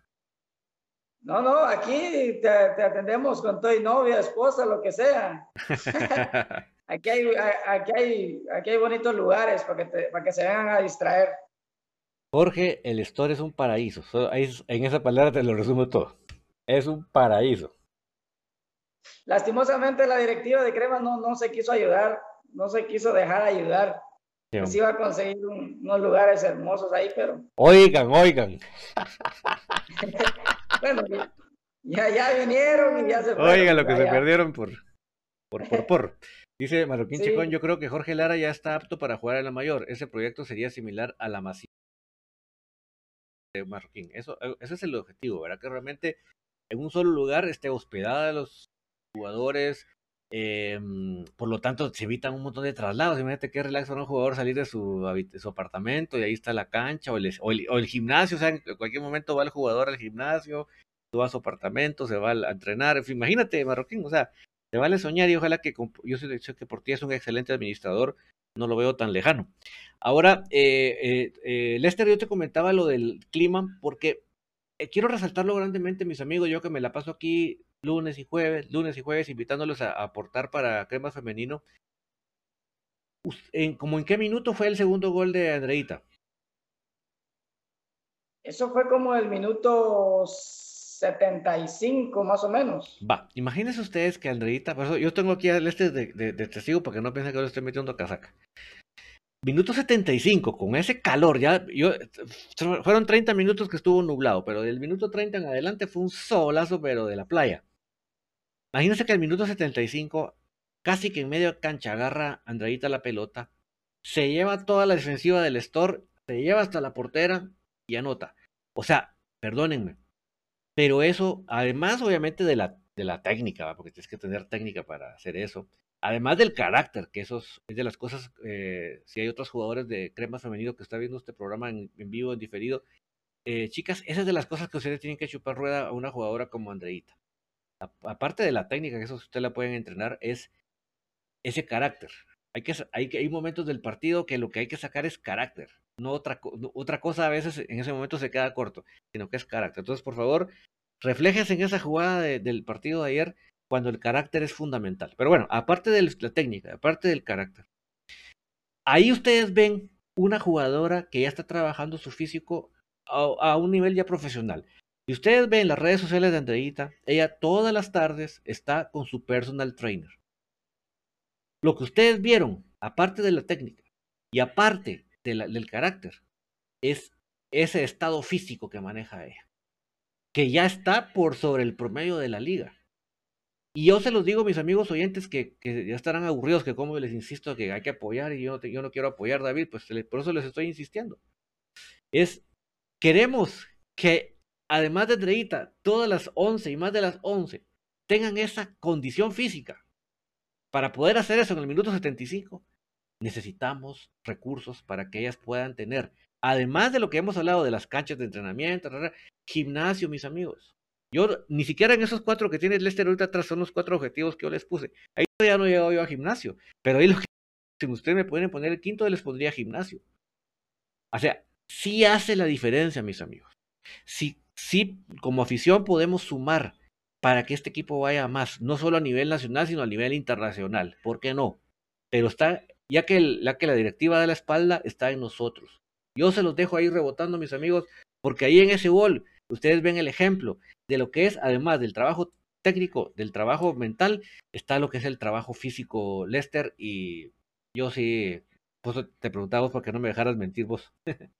No, no, aquí te, atendemos con todo y novia, esposa, lo que sea. aquí, hay, aquí, hay, aquí hay bonitos lugares para que, para que se vengan a distraer. Jorge, el store es un paraíso. En esa palabra te lo resumo todo. Es un paraíso. Lastimosamente la directiva de Crema no, no se quiso ayudar, no se quiso dejar ayudar. Sí, iba a conseguir unos lugares hermosos ahí, pero... Oigan, oigan. bueno, ya, ya vinieron y ya se fueron. Oigan lo que se perdieron por, por, por, por. Dice Marroquín Chicón, yo creo que Jorge Lara ya está apto para jugar en la mayor. Ese proyecto sería similar a la masiva Marroquín. Eso, eh, ese es el objetivo, ¿verdad? Que realmente en un solo lugar esté hospedada los jugadores, em, por lo tanto, se evitan un montón de traslados. Imagínate qué relax para un jugador salir de su, su apartamento y ahí está la cancha o el, o el, gimnasio. O sea, en cualquier momento va el jugador al gimnasio, va a su apartamento, se va a entrenar. imagínate, Marroquín, o sea, te vale soñar y ojalá que yo sé que por ti es un excelente administrador, no lo veo tan lejano. Ahora, eh, eh, eh, Lester, yo te comentaba lo del clima porque quiero resaltarlo grandemente, mis amigos, yo que me la paso aquí lunes y jueves, lunes y jueves, invitándolos a, aportar para Crema Femenino. En, ¿Como en qué minuto fue el segundo gol de Andreita? Eso fue como el minuto 75 más o menos. Va, imagínense ustedes que Andreita, yo tengo aquí al este de, de, testigo para no piensen que lo estoy metiendo casaca. Minuto 75, con ese calor, ya yo, fueron 30 minutos que estuvo nublado, pero del minuto 30 en adelante fue un solazo, pero de la playa. Imagínense que al minuto 75, casi que en medio cancha, agarra Andreita la pelota, se lleva toda la defensiva del Store, se lleva hasta la portera y anota. O sea, perdónenme, pero eso, además obviamente de la, de la técnica, porque tienes que tener técnica para hacer eso, además del carácter, que eso es de las cosas, eh, si hay otros jugadores de crema femenino que está viendo este programa en, vivo, en diferido, eh, chicas, esas es de las cosas que ustedes tienen que chupar rueda a una jugadora como Andreita. aparte de la técnica, que eso usted la pueden entrenar, es ese carácter. Hay, que, hay, hay momentos del partido que lo que hay que sacar es carácter, no otra, otra cosa a veces en ese momento se queda corto, sino que es carácter. Entonces, por favor, reflejes en esa jugada del partido de ayer cuando el carácter es fundamental. Pero bueno, aparte de la técnica, aparte del carácter, ahí ustedes ven una jugadora que ya está trabajando su físico a, un nivel ya profesional. Y ustedes ven las redes sociales de Andreita, ella todas las tardes está con su personal trainer. Lo que ustedes vieron, aparte de la técnica y aparte del carácter, es ese estado físico que maneja ella, que ya está por sobre el promedio de la liga. Y yo se los digo, mis amigos oyentes, que, ya estarán aburridos, que como les insisto que hay que apoyar y yo, yo no quiero apoyar, David, pues por eso les estoy insistiendo. Es, queremos que además de Dreita, todas las 11 y más de las 11 tengan esa condición física. Para poder hacer eso en el minuto 75, necesitamos recursos para que ellas puedan tener, además de lo que hemos hablado de las canchas de entrenamiento, gimnasio, mis amigos. Yo ni siquiera en esos cuatro que tiene Lester ahorita atrás son los cuatro objetivos que yo les puse. Ahí todavía no he llegado yo a gimnasio, pero ahí lo que si ustedes me pueden poner el quinto, les pondría gimnasio. O sea, sí hace la diferencia, mis amigos. Sí, sí, como afición podemos sumar para que este equipo vaya más, no solo a nivel nacional, sino a nivel internacional. ¿Por qué no? Pero está, ya que, ya que la directiva de la espalda está en nosotros. Yo se los dejo ahí rebotando, mis amigos, porque ahí en ese gol ustedes ven el ejemplo de lo que es, además del trabajo técnico, del trabajo mental, está lo que es el trabajo físico, Lester, y yo sí, pues te preguntaba por qué no me dejaras mentir vos.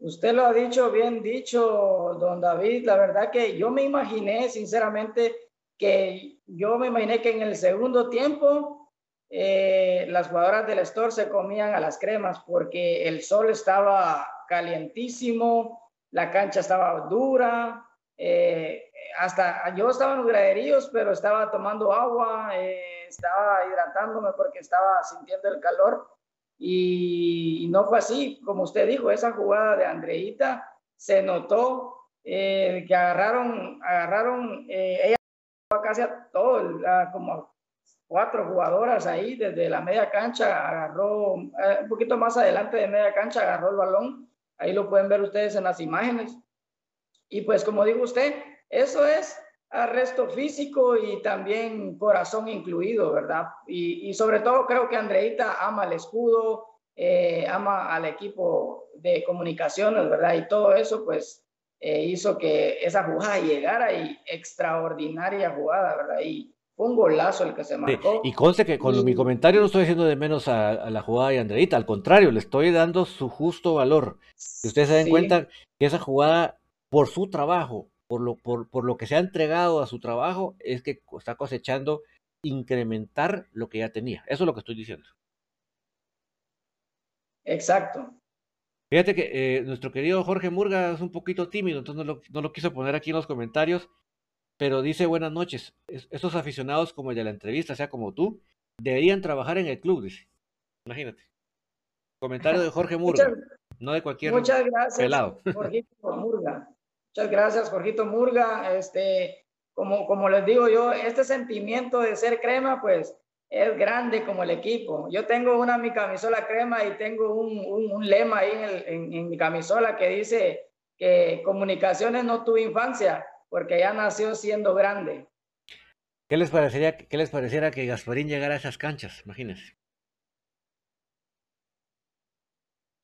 Usted lo ha dicho bien dicho, don David. La verdad que yo me imaginé, sinceramente, que yo me imaginé que en el segundo tiempo eh, las jugadoras del Store se comían a las cremas porque el sol estaba calientísimo, la cancha estaba dura, eh, hasta yo estaba en los graderíos, pero estaba tomando agua, eh, estaba hidratándome porque estaba sintiendo el calor. y, no fue así, como usted dijo, esa jugada de Andreita se notó eh, que agarraron, agarraron, ella casi a todo, como cuatro jugadoras ahí desde la media cancha, agarró, eh, un poquito más adelante de media cancha, agarró el balón, ahí lo pueden ver ustedes en las imágenes. Y pues como dijo usted, eso es arresto físico y también corazón incluido, ¿verdad? Y, y sobre todo creo que Andreita ama el escudo, eh, ama al equipo de comunicaciones, ¿verdad? Y todo eso pues eh, hizo que esa jugada llegara y extraordinaria jugada, ¿verdad? Y fue un golazo el que se marcó. y conste que con mi comentario no estoy diciendo de menos a, la jugada de Andreita, al contrario, le estoy dando su justo valor. Que ustedes se den cuenta que esa jugada, por su trabajo, por lo, por, por lo que se ha entregado a su trabajo, es que está cosechando incrementar lo que ya tenía. Eso es lo que estoy diciendo. Exacto. Fíjate que eh, nuestro querido Jorge Murga es un poquito tímido, entonces no lo, no lo, quiso poner aquí en los comentarios, pero dice buenas noches. estos aficionados como el de la entrevista, sea como tú, deberían trabajar en el club, dice. Imagínate. Comentario de Jorge Murga, no de cualquier muchas gracias, pelado. Murga. Muchas gracias, Jorgito Murga. Este, como, como les digo yo, este sentimiento de ser crema, pues es grande como el equipo. Yo tengo una mi camisola crema y tengo un, un, lema ahí en, en, mi camisola que dice que comunicaciones no tuvo infancia porque ya nació siendo grande. ¿Qué les parecería, qué les pareciera que Gasparín llegara a esas canchas? Imagínense.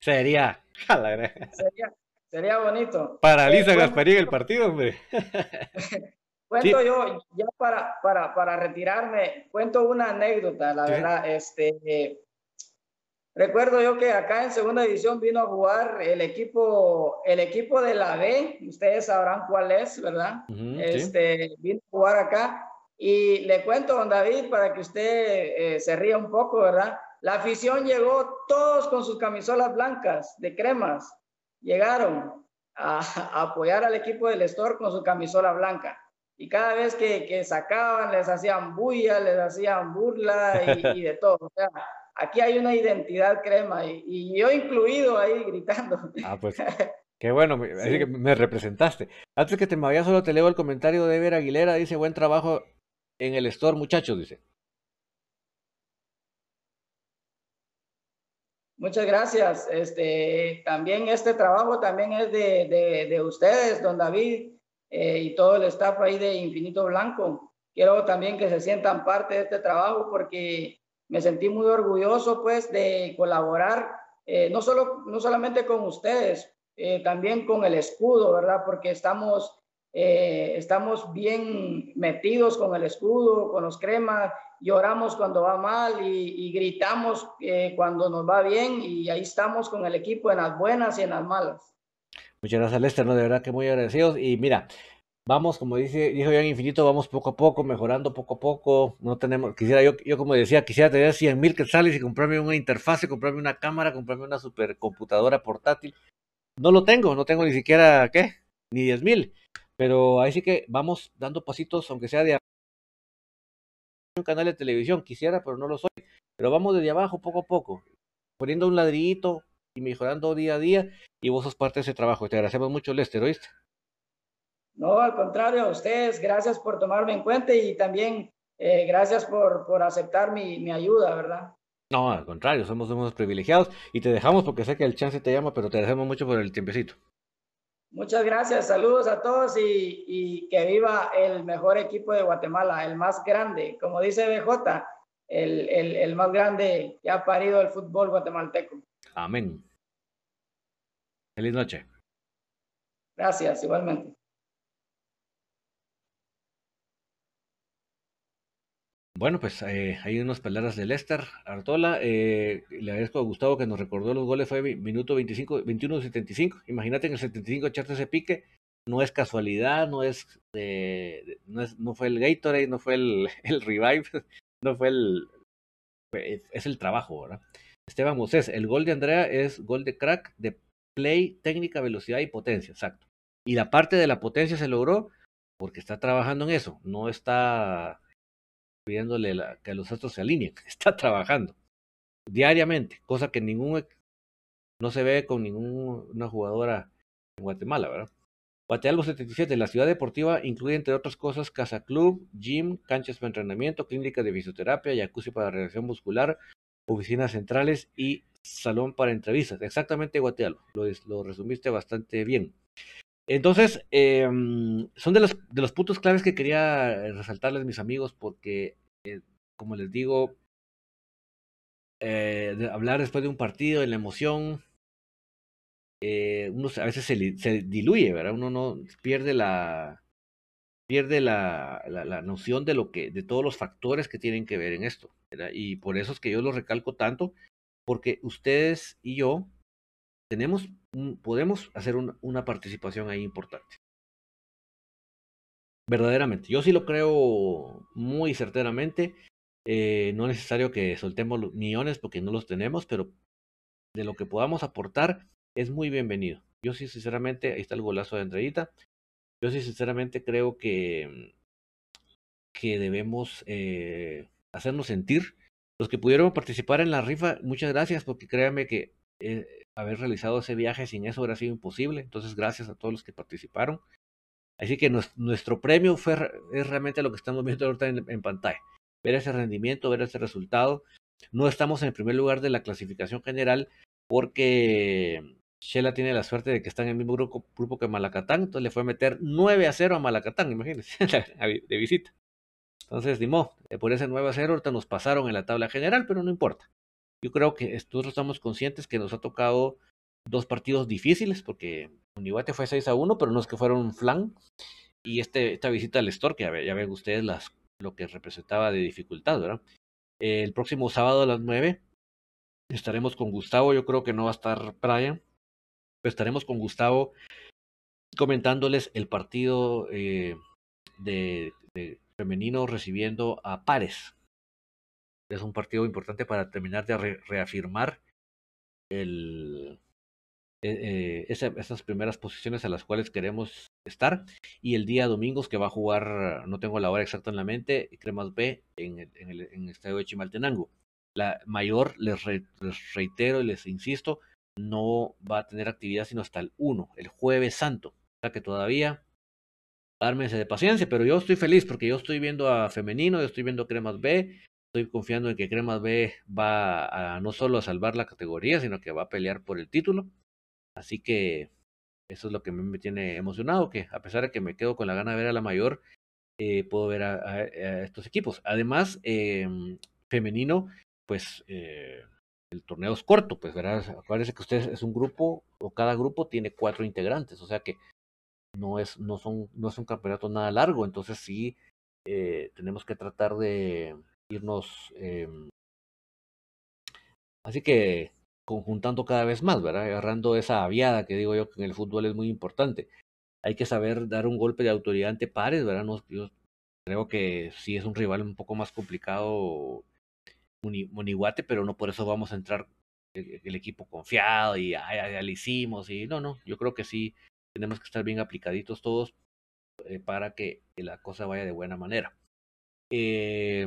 Sería, sería, Sería bonito. Paraliza eh, Gasparín el partido, hombre. cuento yo, ya para, para, para, retirarme, cuento una anécdota, la verdad. Este, recuerdo yo que acá en segunda división vino a jugar el equipo, el equipo de la B, ustedes sabrán cuál es, ¿verdad? este, Vino a jugar acá. Y le cuento, don David, para que usted eh, se ría un poco, ¿verdad? La afición llegó todos con sus camisolas blancas de cremas llegaron a, apoyar al equipo del Store con su camisola blanca. Y cada vez que, que sacaban, les hacían bulla, les hacían burla y, de todo. O sea, aquí hay una identidad crema y, yo incluido ahí gritando. Ah, pues qué bueno, me, que me representaste. Antes que te me solo te leo el comentario de Ever Aguilera. Dice, buen trabajo en el store, muchachos, dice. Muchas gracias. Este, también este trabajo también es de, de, ustedes, don David, eh, y todo el staff ahí de Infinito Blanco. Quiero también que se sientan parte de este trabajo porque me sentí muy orgulloso pues de colaborar, eh, no, solo, no solamente con ustedes, eh, también con el escudo, ¿verdad? Porque estamos, estamos bien metidos con el escudo, con los cremas lloramos cuando va mal y, gritamos eh, cuando nos va bien y ahí estamos con el equipo en las buenas y en las malas. Muchas gracias, Lester, ¿no? De verdad que muy agradecidos. Y mira, vamos, como dice, dijo en Infinito, vamos poco a poco, mejorando poco a poco. No tenemos, quisiera yo, yo como decía, quisiera tener 100 mil quetzales y comprarme una interfase, comprarme una cámara, comprarme una supercomputadora portátil. No lo tengo, no tengo ni siquiera, ¿qué? Ni 10 mil. Pero ahí sí que vamos dando pasitos, aunque sea de un canal de televisión, quisiera, pero no lo soy. Pero vamos desde abajo, poco a poco, poniendo un ladrillito y mejorando día a día, y vos sos parte de ese trabajo. Te agradecemos mucho, Lester, ¿oíste? No, al contrario, a ustedes, gracias por tomarme en cuenta y también eh, gracias por, por aceptar mi, mi, ayuda, ¿verdad? No, al contrario, somos unos privilegiados y te dejamos porque sé que el chance te llama, pero te agradecemos mucho por el tiempecito. Muchas gracias, saludos a todos y, que viva el mejor equipo de Guatemala, el más grande, como dice BJ, el, el más grande que ha parido el fútbol guatemalteco. Amén. Feliz noche. Gracias, igualmente. Bueno, pues eh, hay unas palabras de Lester Artola. Eh, le agradezco a Gustavo que nos recordó los goles, fue minuto 25, 21 75. Imagínate en el 75 echarte ese pique. No es casualidad, no es, no es, no fue el Gatorade, no fue el, el Revive, no fue el, es el trabajo, ¿verdad? Esteban Moses, el gol de Andrea es gol de crack, de play, técnica, velocidad y potencia, exacto. Y la parte de la potencia se logró porque está trabajando en eso, no está pidiéndole que los astros se alineen, está trabajando. diariamente, cosa que ningún no se ve con ninguna jugadora en Guatemala, ¿verdad? Guatealbo 77, la ciudad deportiva incluye entre otras cosas casa club, gym, canchas para entrenamiento, clínica de fisioterapia, jacuzzi para relación muscular, oficinas centrales y salón para entrevistas. Exactamente Guatealbo, lo resumiste bastante bien. Entonces, em, son de los, de los puntos claves que quería resaltarles, mis amigos, porque, eh, como les digo, eh, hablar después de un partido, en la emoción, eh, uno a veces se, se, diluye, ¿verdad? Uno no pierde la pierde la, la, la, noción de lo que, de todos los factores que tienen que ver en esto. Y por eso es que yo lo recalco tanto, porque ustedes y yo tenemos, podemos hacer una participación ahí importante. Verdaderamente, yo sí lo creo muy certeramente. Eh, no es necesario que soltemos millones porque no los tenemos, pero de lo que podamos aportar es muy bienvenido. Yo sí, sinceramente, ahí está el golazo de entradita. Yo sí, sinceramente, creo que, que debemos eh, hacernos sentir. Los que pudieron participar en la rifa, muchas gracias, porque créanme que eh, haber realizado ese viaje sin eso hubiera sido imposible. Entonces, gracias a todos los que participaron. Así que nuestro premio fue, es realmente lo que estamos viendo ahorita en, pantalla. Ver ese rendimiento, ver ese resultado. No estamos en el primer lugar de la clasificación general porque Shela tiene la suerte de que está en el mismo grupo, que Malacatán, entonces le fue a meter 9 a 0 a Malacatán, imagínense, de visita. Entonces, dimos, eh, por ese 9 a 0 ahorita nos pasaron en la tabla general, pero no importa. Yo creo que nosotros estamos conscientes que nos ha tocado dos partidos difíciles, porque Unihuate fue 6 a 1, pero no es que fueron flan. Y este, esta visita al Store, que ya, ven ustedes las, lo que representaba de dificultad, ¿verdad? el próximo sábado a las 9 estaremos con Gustavo, yo creo que no va a estar Brian, pero estaremos con Gustavo comentándoles el partido eh, de, femenino recibiendo a Pares. Es un partido importante para terminar de re reafirmar eh, esa, esas primeras posiciones a las cuales queremos estar. Y el día domingos que va a jugar, no tengo la hora exacta en la mente, Cremas B en el, en estadio de Chimaltenango. La mayor, les reitero y les insisto, no va a tener actividad sino hasta el 1, el jueves santo. O sea que todavía ármense de paciencia, pero yo estoy feliz porque yo estoy viendo a Femenino, yo estoy viendo Cremas B, estoy confiando en que Cremas B va a no solo a salvar la categoría, sino que va a pelear por el título. Así que eso es lo que me tiene emocionado, que a pesar de que me quedo con la gana de ver a la mayor, eh, puedo ver a, estos equipos. Además, eh, femenino, pues eh, el torneo es corto, pues verás, acuérdense que ustedes es un grupo, o cada grupo tiene cuatro integrantes, o sea que no es, no son, no es un campeonato nada largo, entonces sí eh, tenemos que tratar de irnos eh, así que conjuntando cada vez más, ¿verdad? Agarrando esa aviada que digo yo que en el fútbol es muy importante. Hay que saber dar un golpe de autoridad ante pares, ¿verdad? No, yo creo que sí es un rival un poco más complicado Moniguate, pero no por eso vamos a entrar el, el equipo confiado y ya, ya, lo hicimos y no, no, yo creo que sí tenemos que estar bien aplicaditos todos eh, para que, la cosa vaya de buena manera. Eh,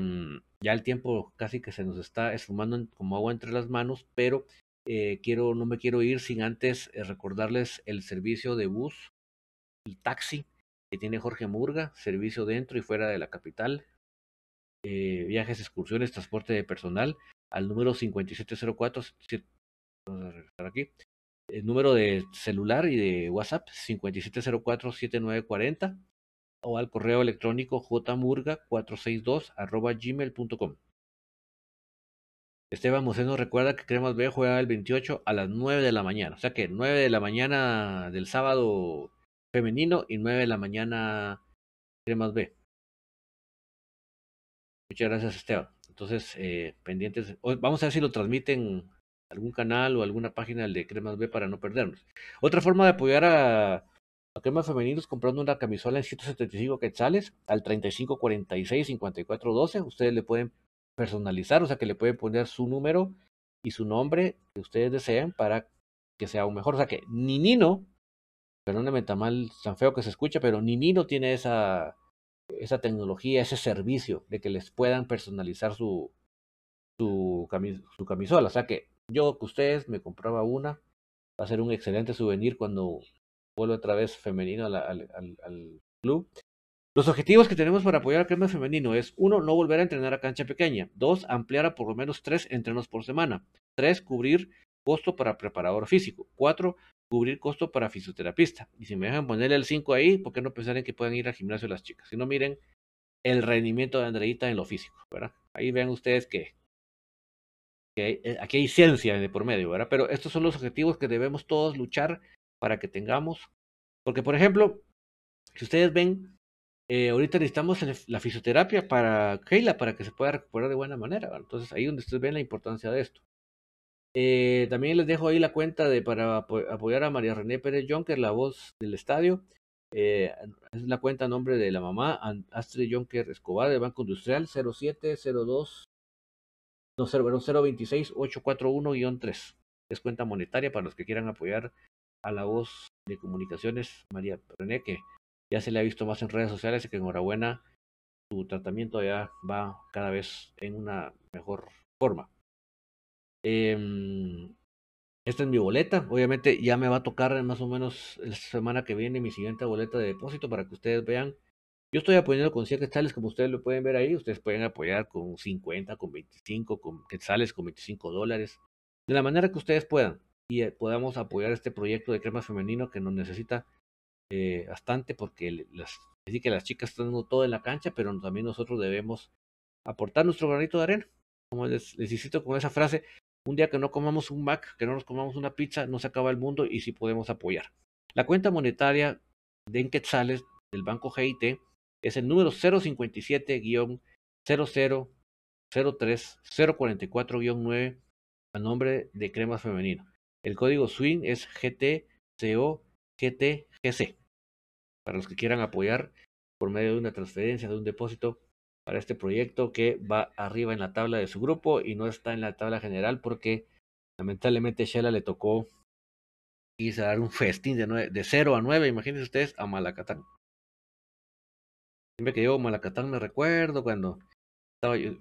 ya el tiempo casi que se nos está esfumando como agua entre las manos, pero eh, quiero, no me quiero ir sin antes eh, recordarles el servicio de bus y taxi que tiene Jorge Murga, servicio dentro y fuera de la capital, eh, viajes, excursiones, transporte de personal al número 5704, vamos a regresar aquí, el número de celular y de WhatsApp 5704-7940 o al correo electrónico jmurga462 arroba gmail.com. Esteban Moceno recuerda que Cremas B juega el 28 a las 9 de la mañana. O sea que 9 de la mañana del sábado femenino y 9 de la mañana Cremas B. Muchas gracias, Esteban. Entonces, eh, pendientes. Vamos a ver si lo transmiten algún canal o alguna página de Cremas B para no perdernos. Otra forma de apoyar a, a Cremas Femeninos comprando una camisola en 175 quetzales al 3546 5412. Ustedes le pueden personalizar, o sea que le pueden poner su número y su nombre que ustedes deseen para que sea aún mejor. O sea que ni Nino, perdónenme tan mal, tan feo que se escucha, pero ni Nino tiene esa, esa tecnología, ese servicio de que les puedan personalizar su, su camisola. O sea que yo que ustedes me compraba una, va a ser un excelente souvenir cuando vuelva otra vez femenino al, club. Los objetivos que tenemos para apoyar al crema femenino es, uno, no volver a entrenar a cancha pequeña. Dos, ampliar a por lo menos tres entrenos por semana. Tres, cubrir costo para preparador físico. Cuatro, cubrir costo para fisioterapista. Y si me dejan ponerle el 5 ahí, ¿por qué no pensar en que puedan ir al gimnasio las chicas? Si no, miren el rendimiento de Andreita en lo físico, ¿verdad? Ahí vean ustedes que, eh, aquí hay ciencia de por medio, ¿verdad? Pero estos son los objetivos que debemos todos luchar para que tengamos. Porque, por ejemplo, si ustedes ven, eh, ahorita necesitamos la fisioterapia para Keila, para que se pueda recuperar de buena manera. Entonces, ahí donde ustedes ven la importancia de esto. Eh, también les dejo ahí la cuenta de para apoyar a María René Pérez Jonker, la voz del estadio. Eh, es la cuenta a nombre de la mamá Astrid Jonker Escobar del Banco Industrial 0702 no, 026 841-3. Es cuenta monetaria para los que quieran apoyar a la voz de comunicaciones María René, que ya se le ha visto más en redes sociales y que enhorabuena, su tratamiento ya va cada vez en una mejor forma. Em, esta es mi boleta. Obviamente ya me va a tocar más o menos la semana que viene mi siguiente boleta de depósito para que ustedes vean. Yo estoy apoyando con 100 quetzales, como ustedes lo pueden ver ahí. Ustedes pueden apoyar con 50, con 25, con quetzales, con 25 dólares. De la manera que ustedes puedan. Y eh, podamos apoyar este proyecto de crema femenino que nos necesita eh, bastante porque las, decir que las chicas están dando todo en la cancha, pero también nosotros debemos aportar nuestro granito de arena. Como les, les insisto con esa frase, un día que no comamos un Mac, que no nos comamos una pizza, no se acaba el mundo y sí podemos apoyar. La cuenta monetaria de en quetzales del banco GIT es el número 057-0003-044-9 a nombre de Cremas Femenino. El código SWING es GTCO-GTGC. Para los que quieran apoyar por medio de una transferencia, de un depósito, para este proyecto que va arriba en la tabla de su grupo y no está en la tabla general porque lamentablemente Shela le tocó irse a dar un festín de, de 0 a 9, imagínense ustedes, a Malacatán. Siempre que a Malacatán me recuerdo cuando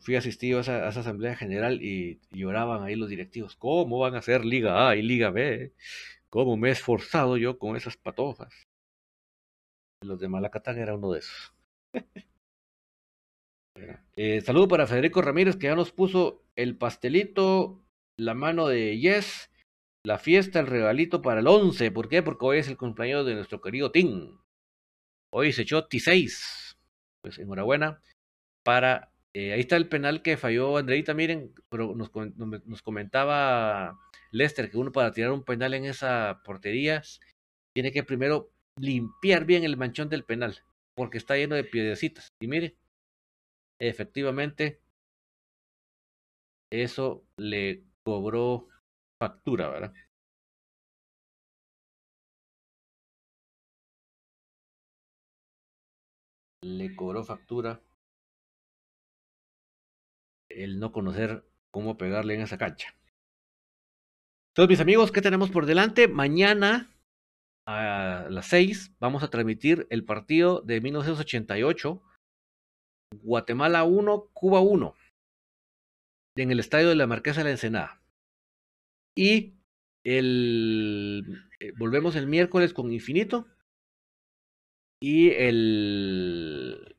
fui asistido a esa, asamblea general y, lloraban ahí los directivos. ¿Cómo van a hacer Liga A y Liga B? ¿Cómo me he esforzado yo con esas patojas? Los de Malacatán era uno de esos. Eh, saludo para Federico Ramírez que ya nos puso el pastelito, la mano de Yes, la fiesta, el regalito para el 11. ¿Por qué? Porque hoy es el cumpleaños de nuestro querido Tim. Hoy se echó T6. Pues enhorabuena. Para. Eh, ahí está el penal que falló Andreita. Miren, pero nos, nos comentaba Lester que uno para tirar un penal en esa portería tiene que primero limpiar bien el manchón del penal. Porque está lleno de piedecitas. Y miren, efectivamente eso le cobró factura, ¿verdad? Le cobró factura el no conocer cómo pegarle en esa cancha. Entonces, mis amigos, ¿qué tenemos por delante? Mañana a las 6 vamos a transmitir el partido de 1988 Guatemala 1, Cuba 1, en el estadio de la Marquesa de la Ensenada. Y el, eh, volvemos el miércoles con Infinito. Y el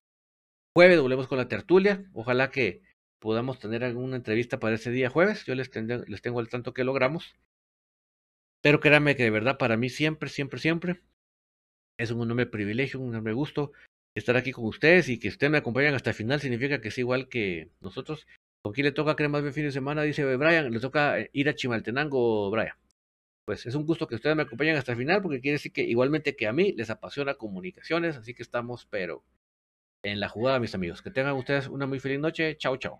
jueves volvemos con la tertulia. Ojalá que podamos tener alguna entrevista para ese día jueves. Yo les, les tengo al tanto que logramos. Pero créanme que de verdad para mí siempre, siempre, siempre es un enorme privilegio, un enorme gusto estar aquí con ustedes y que ustedes me acompañen hasta el final significa que es igual que nosotros. ¿Con quién le toca creer más bien fin de semana? Dice Brian, le toca eh, ir a Chimaltenango, Brian. Pues es un gusto que ustedes me acompañen hasta el final porque quiere decir que igualmente que a mí les apasiona comunicaciones, así que estamos pero en la jugada, mis amigos. Que tengan ustedes una muy feliz noche. Chao, chao.